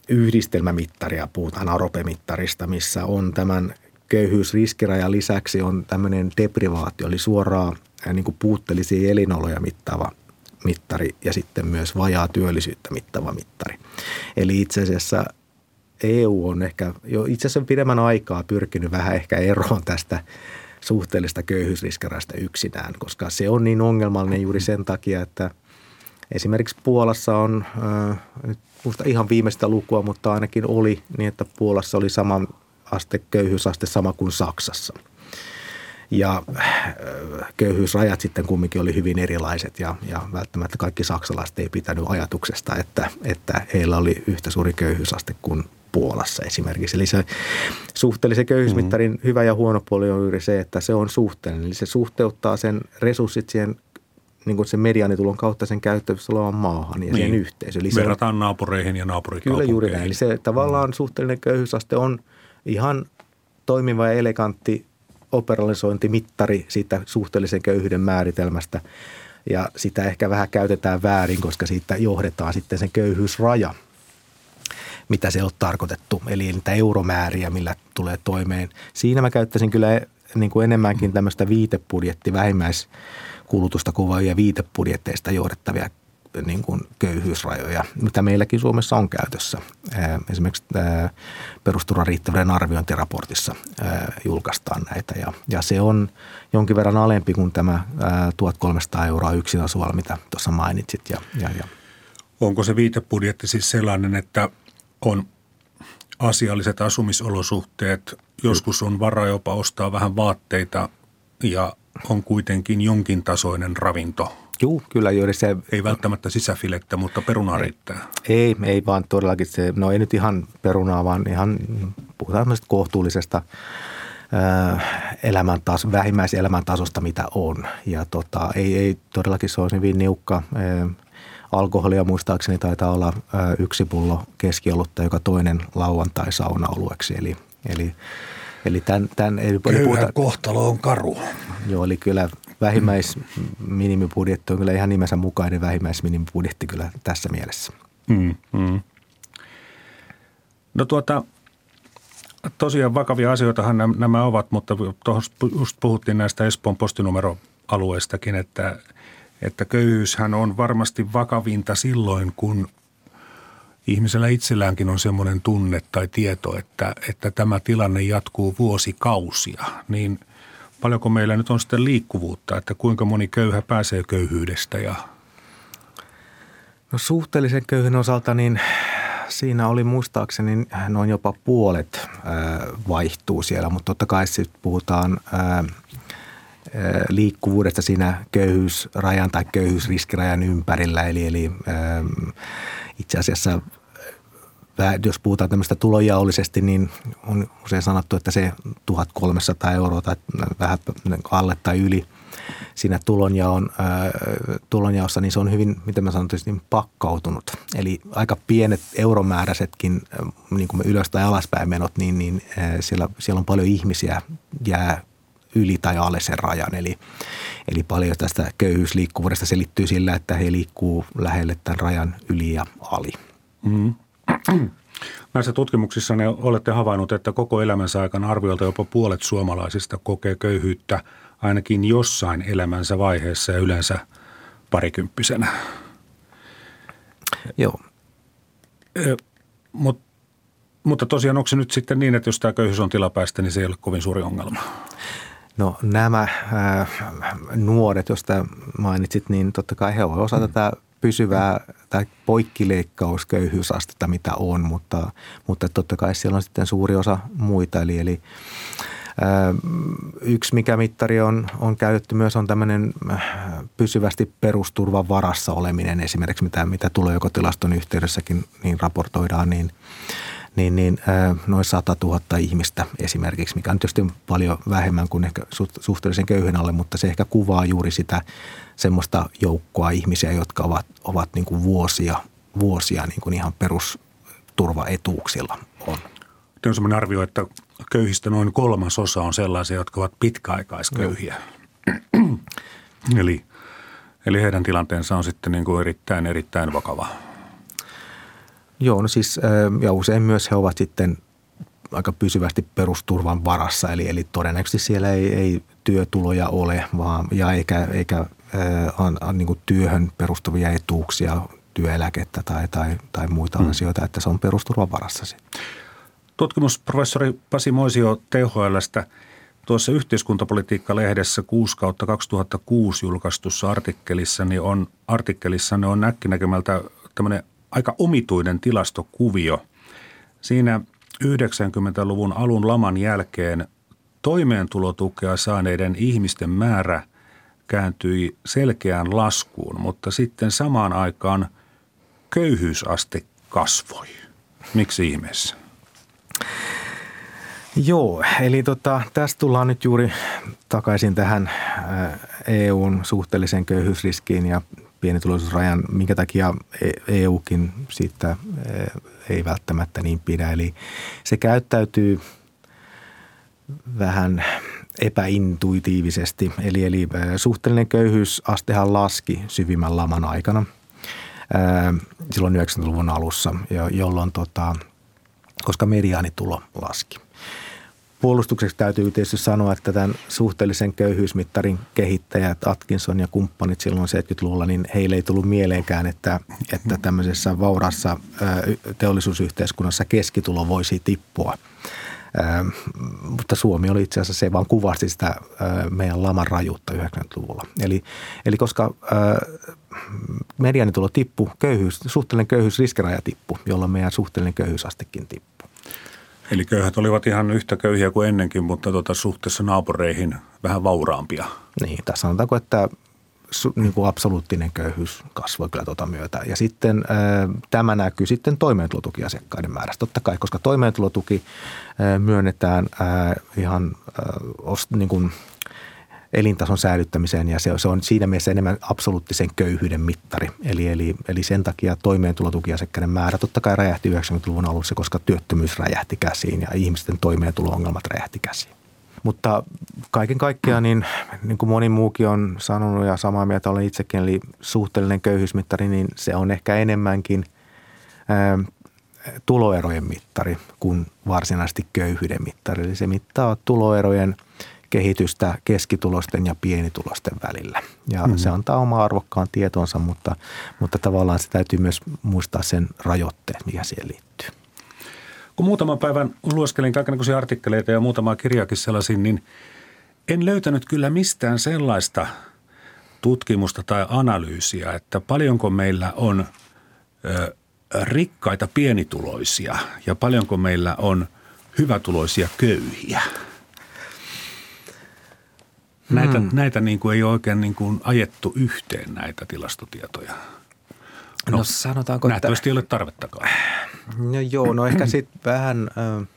yhdistelmämittaria, puhutaan arope-mittarista, missä on tämän köyhyysriskirajan lisäksi on tämmöinen deprivaatio, eli suoraan niin kuin puutteellisia elinoloja mittaava mittari ja sitten myös vajaa työllisyyttä mittava mittari. Eli itse asiassa EU on ehkä jo itse asiassa pidemmän aikaa pyrkinyt vähän ehkä eroon tästä suhteellista köyhyysriskerästä yksinään, koska se on niin ongelmallinen juuri sen takia, että esimerkiksi Puolassa on, äh, nyt muista ihan viimeistä lukua, mutta ainakin oli niin, että Puolassa oli saman aste, köyhyysaste sama kuin Saksassa. Ja äh, köyhyysrajat sitten kumminkin oli hyvin erilaiset ja, ja välttämättä kaikki saksalaiset ei pitänyt ajatuksesta, että, että heillä oli yhtä suuri köyhyysaste kuin Puolassa esimerkiksi. Eli se suhteellisen köyhyysmittarin mm-hmm. hyvä ja huono puoli on juuri se, että se on suhteellinen. Eli se suhteuttaa sen resurssit siihen niin kuin sen mediaanitulon kautta sen käyttävissä olevan maahan ja niin. sen yhteisöön. Eli Verrataan on, naapureihin ja naapurikaupunkeihin. Kyllä juuri näin. Eli se tavallaan mm. suhteellinen köyhyysaste on – ihan toimiva ja elegantti operalisointimittari siitä suhteellisen köyhyyden määritelmästä. Ja sitä ehkä vähän käytetään väärin, koska siitä johdetaan sitten sen köyhyysraja, mitä se on tarkoitettu. Eli niitä euromääriä, millä tulee toimeen. Siinä mä käyttäisin kyllä niin kuin enemmänkin tämmöistä viitebudjetti, vähimmäiskulutusta kuvaavia viitebudjetteista johdettavia niin kuin köyhyysrajoja, mitä meilläkin Suomessa on käytössä. Esimerkiksi perusturvan riittävyyden arviointiraportissa julkaistaan näitä ja, ja se on jonkin verran alempi kuin tämä 1300 euroa yksin asuvalla, mitä tuossa mainitsit. Ja, ja, ja. Onko se viitebudjetti siis sellainen, että on asialliset asumisolosuhteet, joskus on varaa jopa ostaa vähän vaatteita ja on kuitenkin jonkin tasoinen ravinto Juu, kyllä juuri se. Ei välttämättä sisäfilettä, mutta perunaa riittää. Ei, ei vaan todellakin se, no ei nyt ihan perunaa, vaan ihan puhutaan kohtuullisesta elämäntaso, vähimmäiselämäntasosta, mitä on. Ja tota, ei, ei todellakin se olisi hyvin niukka. Alkoholia muistaakseni taitaa olla yksi pullo keskiolutta, joka toinen lauantai saunaolueksi. Eli, eli, eli tämän, tämän ei puhuta. kohtalo on karu. Joo, eli kyllä vähimmäisminimibudjetti on kyllä ihan nimensä mukainen vähimmäisminimibudjetti kyllä tässä mielessä. Mm, mm. No tuota, tosiaan vakavia asioitahan nämä ovat, mutta tuossa just puhuttiin näistä Espoon postinumeroalueistakin, että, että köyhyyshän on varmasti vakavinta silloin, kun ihmisellä itselläänkin on semmoinen tunne tai tieto, että, että tämä tilanne jatkuu vuosikausia, niin paljonko meillä nyt on sitten liikkuvuutta, että kuinka moni köyhä pääsee köyhyydestä ja No suhteellisen köyhyn osalta niin siinä oli muistaakseni noin jopa puolet vaihtuu siellä, mutta totta kai sitten puhutaan liikkuvuudesta siinä köyhyysrajan tai köyhyysriskirajan ympärillä. Eli, eli itse asiassa jos puhutaan tämmöistä tulojaollisesti, niin on usein sanottu, että se 1300 euroa tai vähän alle tai yli – siinä tulonjaon, tulonjaossa, niin se on hyvin, miten mä sanon, niin pakkautunut. Eli aika pienet euromääräisetkin, niin kuin me ylös- tai alaspäin menot, niin, niin siellä, siellä on paljon ihmisiä jää yli tai alle sen rajan. Eli, eli paljon tästä köyhyysliikkuvuudesta selittyy sillä, että he liikkuu lähelle tämän rajan yli ja ali. Mm. Näissä tutkimuksissa ne olette havainnut, että koko elämänsä aikana arviolta jopa puolet suomalaisista kokee köyhyyttä – ainakin jossain elämänsä vaiheessa ja yleensä parikymppisenä. Joo. Mut, mutta tosiaan onko se nyt sitten niin, että jos tämä köyhyys on tilapäistä, niin se ei ole kovin suuri ongelma? No nämä äh, nuoret, joista mainitsit, niin totta kai he ovat osa mm. tätä pysyvää tai poikkileikkausköyhyysastetta, mitä on, mutta, mutta totta kai siellä on sitten suuri osa muita. Eli, eli Yksi, mikä mittari on, on käytetty myös, on tämmöinen äh, pysyvästi perusturvan varassa oleminen esimerkiksi, mitä, mitä tulojokotilaston yhteydessäkin niin raportoidaan, niin, niin, niin noin 100 000 ihmistä esimerkiksi, mikä on tietysti paljon vähemmän kuin ehkä suhteellisen köyhän alle, mutta se ehkä kuvaa juuri sitä semmoista joukkoa ihmisiä, jotka ovat, ovat niin kuin vuosia, vuosia niin kuin ihan perusturvaetuuksilla on. On sellainen arvio, että köyhistä noin kolmasosa on sellaisia, jotka ovat pitkäaikaisköyhiä. eli, eli heidän tilanteensa on sitten niin kuin erittäin, erittäin vakava. Joo, no siis ja usein myös he ovat sitten aika pysyvästi perusturvan varassa, eli, eli todennäköisesti siellä ei, ei työtuloja ole, vaan, ja eikä, eikä on, on niin työhön perustuvia etuuksia, työeläkettä tai, tai, tai muita hmm. asioita, että se on perusturvan varassa. Tutkimusprofessori Pasi Moisio THLstä tuossa yhteiskuntapolitiikka-lehdessä 6 kautta 2006 julkaistussa artikkelissa, niin on, artikkelissa ne on näkkinäkemältä tämmöinen aika omituinen tilastokuvio. Siinä 90-luvun alun laman jälkeen toimeentulotukea saaneiden ihmisten määrä kääntyi selkeään laskuun, mutta sitten samaan aikaan köyhyysaste kasvoi. Miksi ihmeessä? Joo, eli tota, tästä tullaan nyt juuri takaisin tähän EUn suhteellisen köyhyysriskiin ja pienituloisuusrajan, minkä takia EUkin siitä ei välttämättä niin pidä. Eli se käyttäytyy vähän epäintuitiivisesti. Eli, eli suhteellinen köyhyysastehan laski syvimmän laman aikana silloin 90-luvun alussa, jolloin tota, koska mediaanitulo laski. Puolustukseksi täytyy tietysti sanoa, että tämän suhteellisen köyhyysmittarin kehittäjät Atkinson ja kumppanit silloin 70-luvulla, niin heille ei tullut mieleenkään, että, että tämmöisessä vaurassa teollisuusyhteiskunnassa keskitulo voisi tippua. mutta Suomi oli itse asiassa, se vaan kuvasti sitä meidän laman rajuutta 90-luvulla. Eli, eli koska medianitulo tippu, köyhyys, suhteellinen köyhyys, riskiraja tippu, jolloin meidän suhteellinen köyhyysastekin tippu. Eli köyhät olivat ihan yhtä köyhiä kuin ennenkin, mutta tuota, suhteessa naapureihin vähän vauraampia. Niin, tässä sanotaanko, että niin kuin absoluuttinen köyhyys kasvoi kyllä tuota myötä. Ja sitten tämä näkyy sitten toimeentulotukiasiakkaiden määrässä. Totta kai, koska toimeentulotuki myönnetään ihan niin kuin elintason säilyttämiseen ja se, se on siinä mielessä enemmän absoluuttisen köyhyyden mittari. Eli, eli, eli sen takia toimeentulotukiasiakkaiden määrä totta kai räjähti 90-luvun alussa, koska työttömyys räjähti käsiin ja ihmisten toimeentulo-ongelmat räjähti käsiin. Mutta kaiken kaikkiaan, niin, niin kuin moni muukin on sanonut ja samaa mieltä olen itsekin, eli suhteellinen köyhyysmittari, niin se on ehkä enemmänkin ää, tuloerojen mittari kuin varsinaisesti köyhyyden mittari. Eli se mittaa tuloerojen kehitystä keskitulosten ja pienitulosten välillä. Ja mm. se antaa oma arvokkaan tietonsa, mutta, mutta tavallaan se täytyy myös muistaa sen rajoitteet, mikä siihen liittyy. Kun muutaman päivän lueskelin kaikenlaisia artikkeleita ja muutamaa kirjaakin sellaisin, niin en löytänyt kyllä mistään sellaista tutkimusta tai analyysiä, että paljonko meillä on ö, rikkaita pienituloisia ja paljonko meillä on hyvätuloisia köyhiä. Näitä, hmm. näitä niin kuin ei ole oikein niin kuin ajettu yhteen näitä tilastotietoja. No, no sanotaanko, nähtävästi että... ei ole tarvettakaan. No joo, no ehkä sitten vähän äh,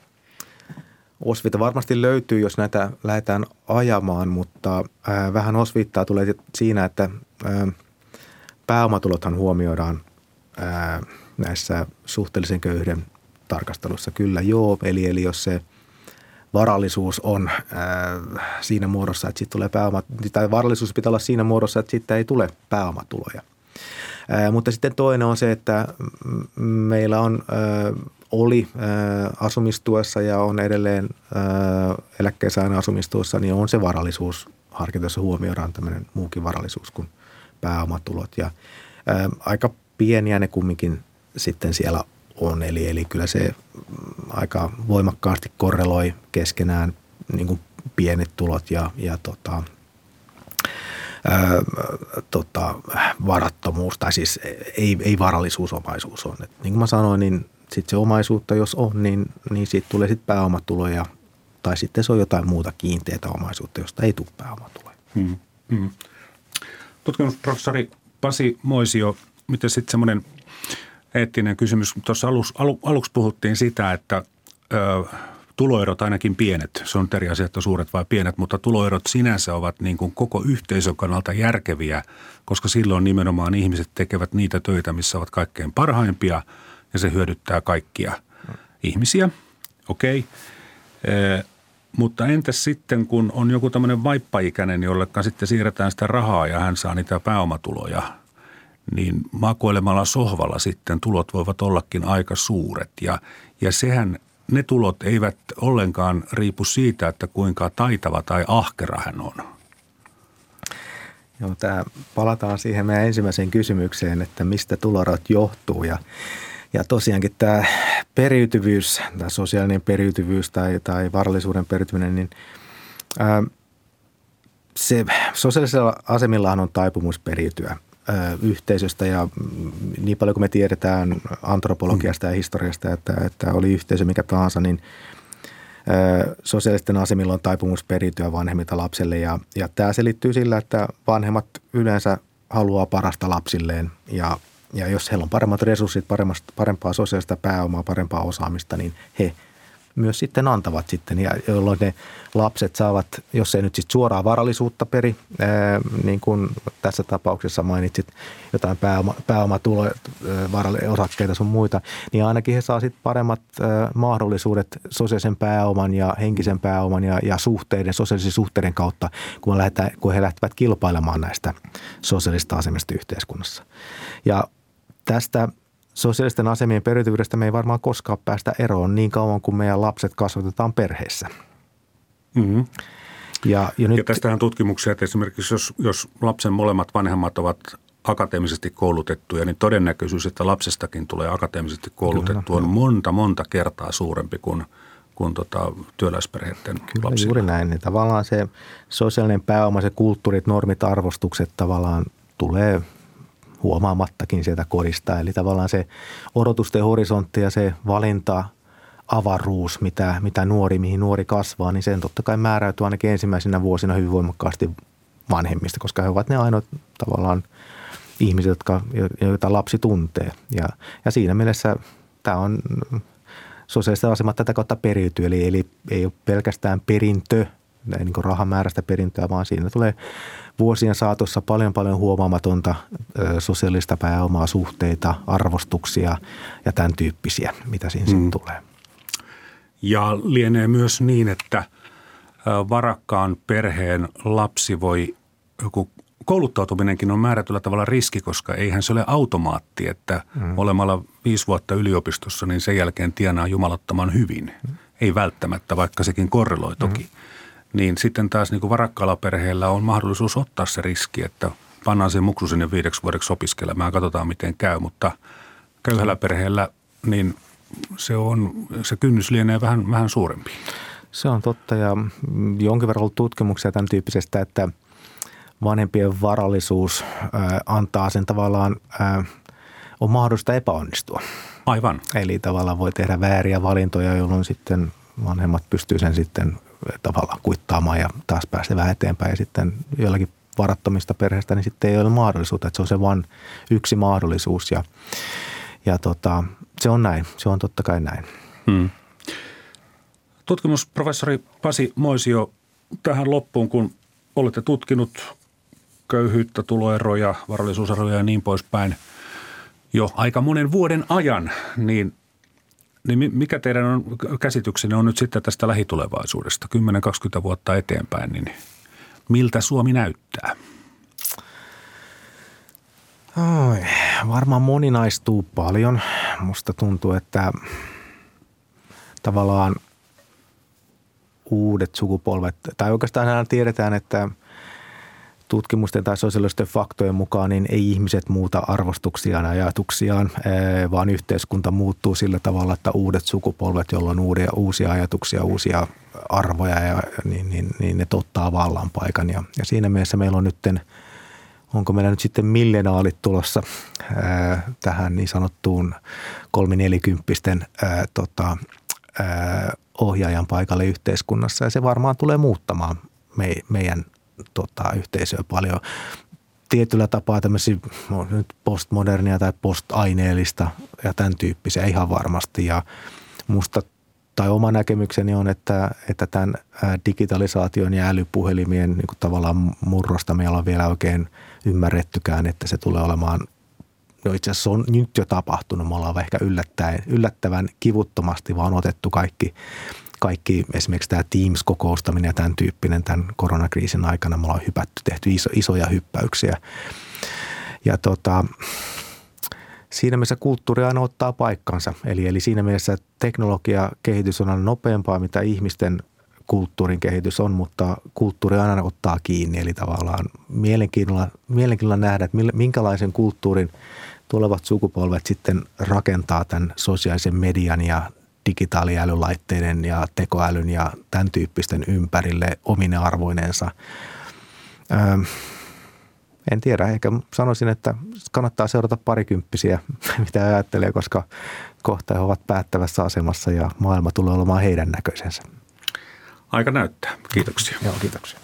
osvita varmasti löytyy, jos näitä lähdetään ajamaan, mutta äh, vähän osviittaa tulee siinä, että äh, pääomatulothan huomioidaan äh, näissä suhteellisen köyhyyden tarkastelussa. Kyllä joo, eli, eli jos se varallisuus on äh, siinä muodossa, että siitä tulee pääomat, tai varallisuus pitää olla siinä muodossa, että siitä ei tule pääomatuloja. Mutta sitten toinen on se, että meillä on, oli asumistuessa ja on edelleen eläkkeensaajan asumistuessa, niin on se varallisuus harkinta, jossa huomioidaan tämmöinen muukin varallisuus kuin pääomatulot. Ja aika pieniä ne kumminkin sitten siellä on. Eli, eli kyllä se aika voimakkaasti korreloi keskenään niin kuin pienet tulot ja, ja tota, ää, tota, varattomuus, tai siis ei, ei varallisuus, omaisuus on. Et niin kuin mä sanoin, niin sitten se omaisuutta, jos on, niin, niin siitä tulee sitten pääomatuloja, tai sitten se on jotain muuta kiinteätä omaisuutta, josta ei tule pääomatuloja. Hmm. Hmm. Tutkimusprofessori Pasi Moisio, miten sitten semmoinen eettinen kysymys. Tuossa alus, alu, aluksi puhuttiin sitä, että ö, tuloerot ainakin pienet, se on eri asia, että suuret vai pienet, mutta tuloerot sinänsä ovat niin kuin koko yhteisön kannalta järkeviä, koska silloin nimenomaan ihmiset tekevät niitä töitä, missä ovat kaikkein parhaimpia ja se hyödyttää kaikkia ihmisiä. Okei. Okay. Mutta entäs sitten, kun on joku tämmöinen vaippaikäinen, jolle sitten siirretään sitä rahaa ja hän saa niitä pääomatuloja, niin makoilemalla sohvalla sitten tulot voivat ollakin aika suuret. Ja, ja sehän ne tulot eivät ollenkaan riipu siitä, että kuinka taitava tai ahkera hän on. Joo, tämä, palataan siihen meidän ensimmäiseen kysymykseen, että mistä tulorot johtuu ja ja tosiaankin tämä periytyvyys, tämä sosiaalinen periytyvyys tai, tai varallisuuden periytyminen, niin ää, se sosiaalisella asemillahan on taipumus periytyä yhteisöstä ja niin paljon kuin me tiedetään antropologiasta ja historiasta, että, että oli yhteisö mikä tahansa, niin sosiaalisten asemilla on taipumus periytyä vanhemmilta lapselle ja, ja tämä selittyy sillä, että vanhemmat yleensä haluaa parasta lapsilleen ja, ja jos heillä on paremmat resurssit, parempaa sosiaalista pääomaa, parempaa osaamista, niin he – myös sitten antavat sitten, jolloin ne lapset saavat, jos ei nyt sitten suoraa varallisuutta peri, niin kuin tässä tapauksessa mainitsit jotain pääoma, pääomatuloja, osakkeita sun muita, niin ainakin he saa sitten paremmat mahdollisuudet sosiaalisen pääoman ja henkisen pääoman ja, ja suhteiden, sosiaalisen suhteiden kautta, kun, lähdetään, kun he lähtevät kilpailemaan näistä sosiaalista asemista yhteiskunnassa. Ja tästä sosiaalisten asemien periytyvyydestä me ei varmaan koskaan päästä eroon niin kauan kuin meidän lapset kasvatetaan perheessä. Mm-hmm. Ja, ja, nyt, ja tästähän tutkimuksia, että esimerkiksi jos, jos lapsen molemmat vanhemmat ovat akateemisesti koulutettuja, niin todennäköisyys, että lapsestakin tulee akateemisesti koulutettu Kyllä, on monta, monta kertaa suurempi kuin, kuin tota, työläisperheiden Kyllä, lapsilla. juuri näin. Niin tavallaan se sosiaalinen pääoma, se kulttuurit, normit, arvostukset tavallaan tulee – huomaamattakin sieltä kodista. Eli tavallaan se odotusten horisontti ja se valinta, avaruus, mitä, mitä nuori, mihin nuori kasvaa, niin sen totta kai määräytyy ainakin ensimmäisenä vuosina hyvin voimakkaasti vanhemmista, koska he ovat ne ainoat tavallaan ihmiset, jotka, joita lapsi tuntee. Ja, ja siinä mielessä tämä on sosiaalista asemat tätä kautta periytyy, eli, eli ei ole pelkästään perintö, niin kuin rahamäärästä perintöä, vaan siinä tulee vuosien saatossa paljon paljon huomaamatonta sosiaalista pääomaa, suhteita, arvostuksia ja tämän tyyppisiä, mitä siinä mm. sitten tulee. Ja lienee myös niin, että varakkaan perheen lapsi voi, joku kouluttautuminenkin on määrätyllä tavalla riski, koska eihän se ole automaatti, että mm. olemalla viisi vuotta yliopistossa, niin sen jälkeen tienaa jumalattoman hyvin. Mm. Ei välttämättä, vaikka sekin korreloi toki. Mm. Niin sitten taas niin kuin varakkaalla perheellä on mahdollisuus ottaa se riski, että pannaan sen muksu sinne viideksi vuodeksi opiskelemaan, katsotaan miten käy, mutta köyhällä perheellä niin se, on, se kynnys lienee vähän, vähän suurempi. Se on totta ja jonkin verran ollut tutkimuksia tämän tyyppisestä, että vanhempien varallisuus antaa sen tavallaan, on mahdollista epäonnistua. Aivan. Eli tavallaan voi tehdä vääriä valintoja, jolloin sitten vanhemmat pystyy sen sitten tavallaan kuittaamaan ja taas pääsevään eteenpäin. Ja sitten jollakin varattomista perheistä, niin sitten ei ole mahdollisuutta, että se on se vain yksi mahdollisuus ja, ja tota, se on näin, se on totta kai näin. Hmm. Tutkimusprofessori Pasi Moisio, tähän loppuun, kun olette tutkinut köyhyyttä, tuloeroja, varallisuuseroja ja niin poispäin jo aika monen vuoden ajan, niin, niin mikä teidän on, käsityksenne on nyt sitten tästä lähitulevaisuudesta, 10-20 vuotta eteenpäin, niin miltä Suomi näyttää? Oi, varmaan moninaistuu paljon. Musta tuntuu, että tavallaan – uudet sukupolvet, tai oikeastaan tiedetään, että tutkimusten tai sosiaalisten faktojen mukaan niin ei ihmiset muuta arvostuksiaan ja ajatuksiaan, vaan yhteiskunta muuttuu sillä tavalla, että uudet sukupolvet, joilla on uusia, uusia ajatuksia, uusia arvoja, ja, niin, niin, niin ne ottaa vallan paikan. Ja, ja siinä mielessä meillä on nyt, onko meillä nyt sitten millenaalit tulossa ää, tähän niin sanottuun kolminelikymppisten ää, tota, ää, ohjaajan paikalle yhteiskunnassa ja se varmaan tulee muuttamaan me, meidän tota, yhteisöä paljon. Tietyllä tapaa tämmöisiä no, nyt postmodernia tai postaineellista ja tämän tyyppisiä ihan varmasti ja musta tai oma näkemykseni on, että, että tämän digitalisaation ja älypuhelimien niin tavallaan murrosta meillä on vielä oikein ymmärrettykään, että se tulee olemaan no itse asiassa on nyt jo tapahtunut. Me ollaan ehkä yllättäen, yllättävän kivuttomasti vaan otettu kaikki, kaikki esimerkiksi tämä Teams-kokoustaminen ja tämän tyyppinen tämän koronakriisin aikana. Me ollaan hypätty, tehty iso, isoja hyppäyksiä. Ja tota, siinä mielessä kulttuuri aina ottaa paikkansa. Eli, eli siinä mielessä teknologia kehitys on aina nopeampaa, mitä ihmisten kulttuurin kehitys on, mutta kulttuuri aina ottaa kiinni. Eli tavallaan mielenkiinnolla, mielenkiinnolla nähdä, että minkälaisen kulttuurin – tulevat sukupolvet sitten rakentaa tämän sosiaalisen median ja digitaaliälylaitteiden ja tekoälyn ja tämän tyyppisten ympärille omine arvoineensa. Öö, en tiedä, ehkä sanoisin, että kannattaa seurata parikymppisiä, mitä ajattelee, koska kohta he ovat päättävässä asemassa ja maailma tulee olemaan heidän näköisensä. Aika näyttää. Kiitoksia. Joo, kiitoksia.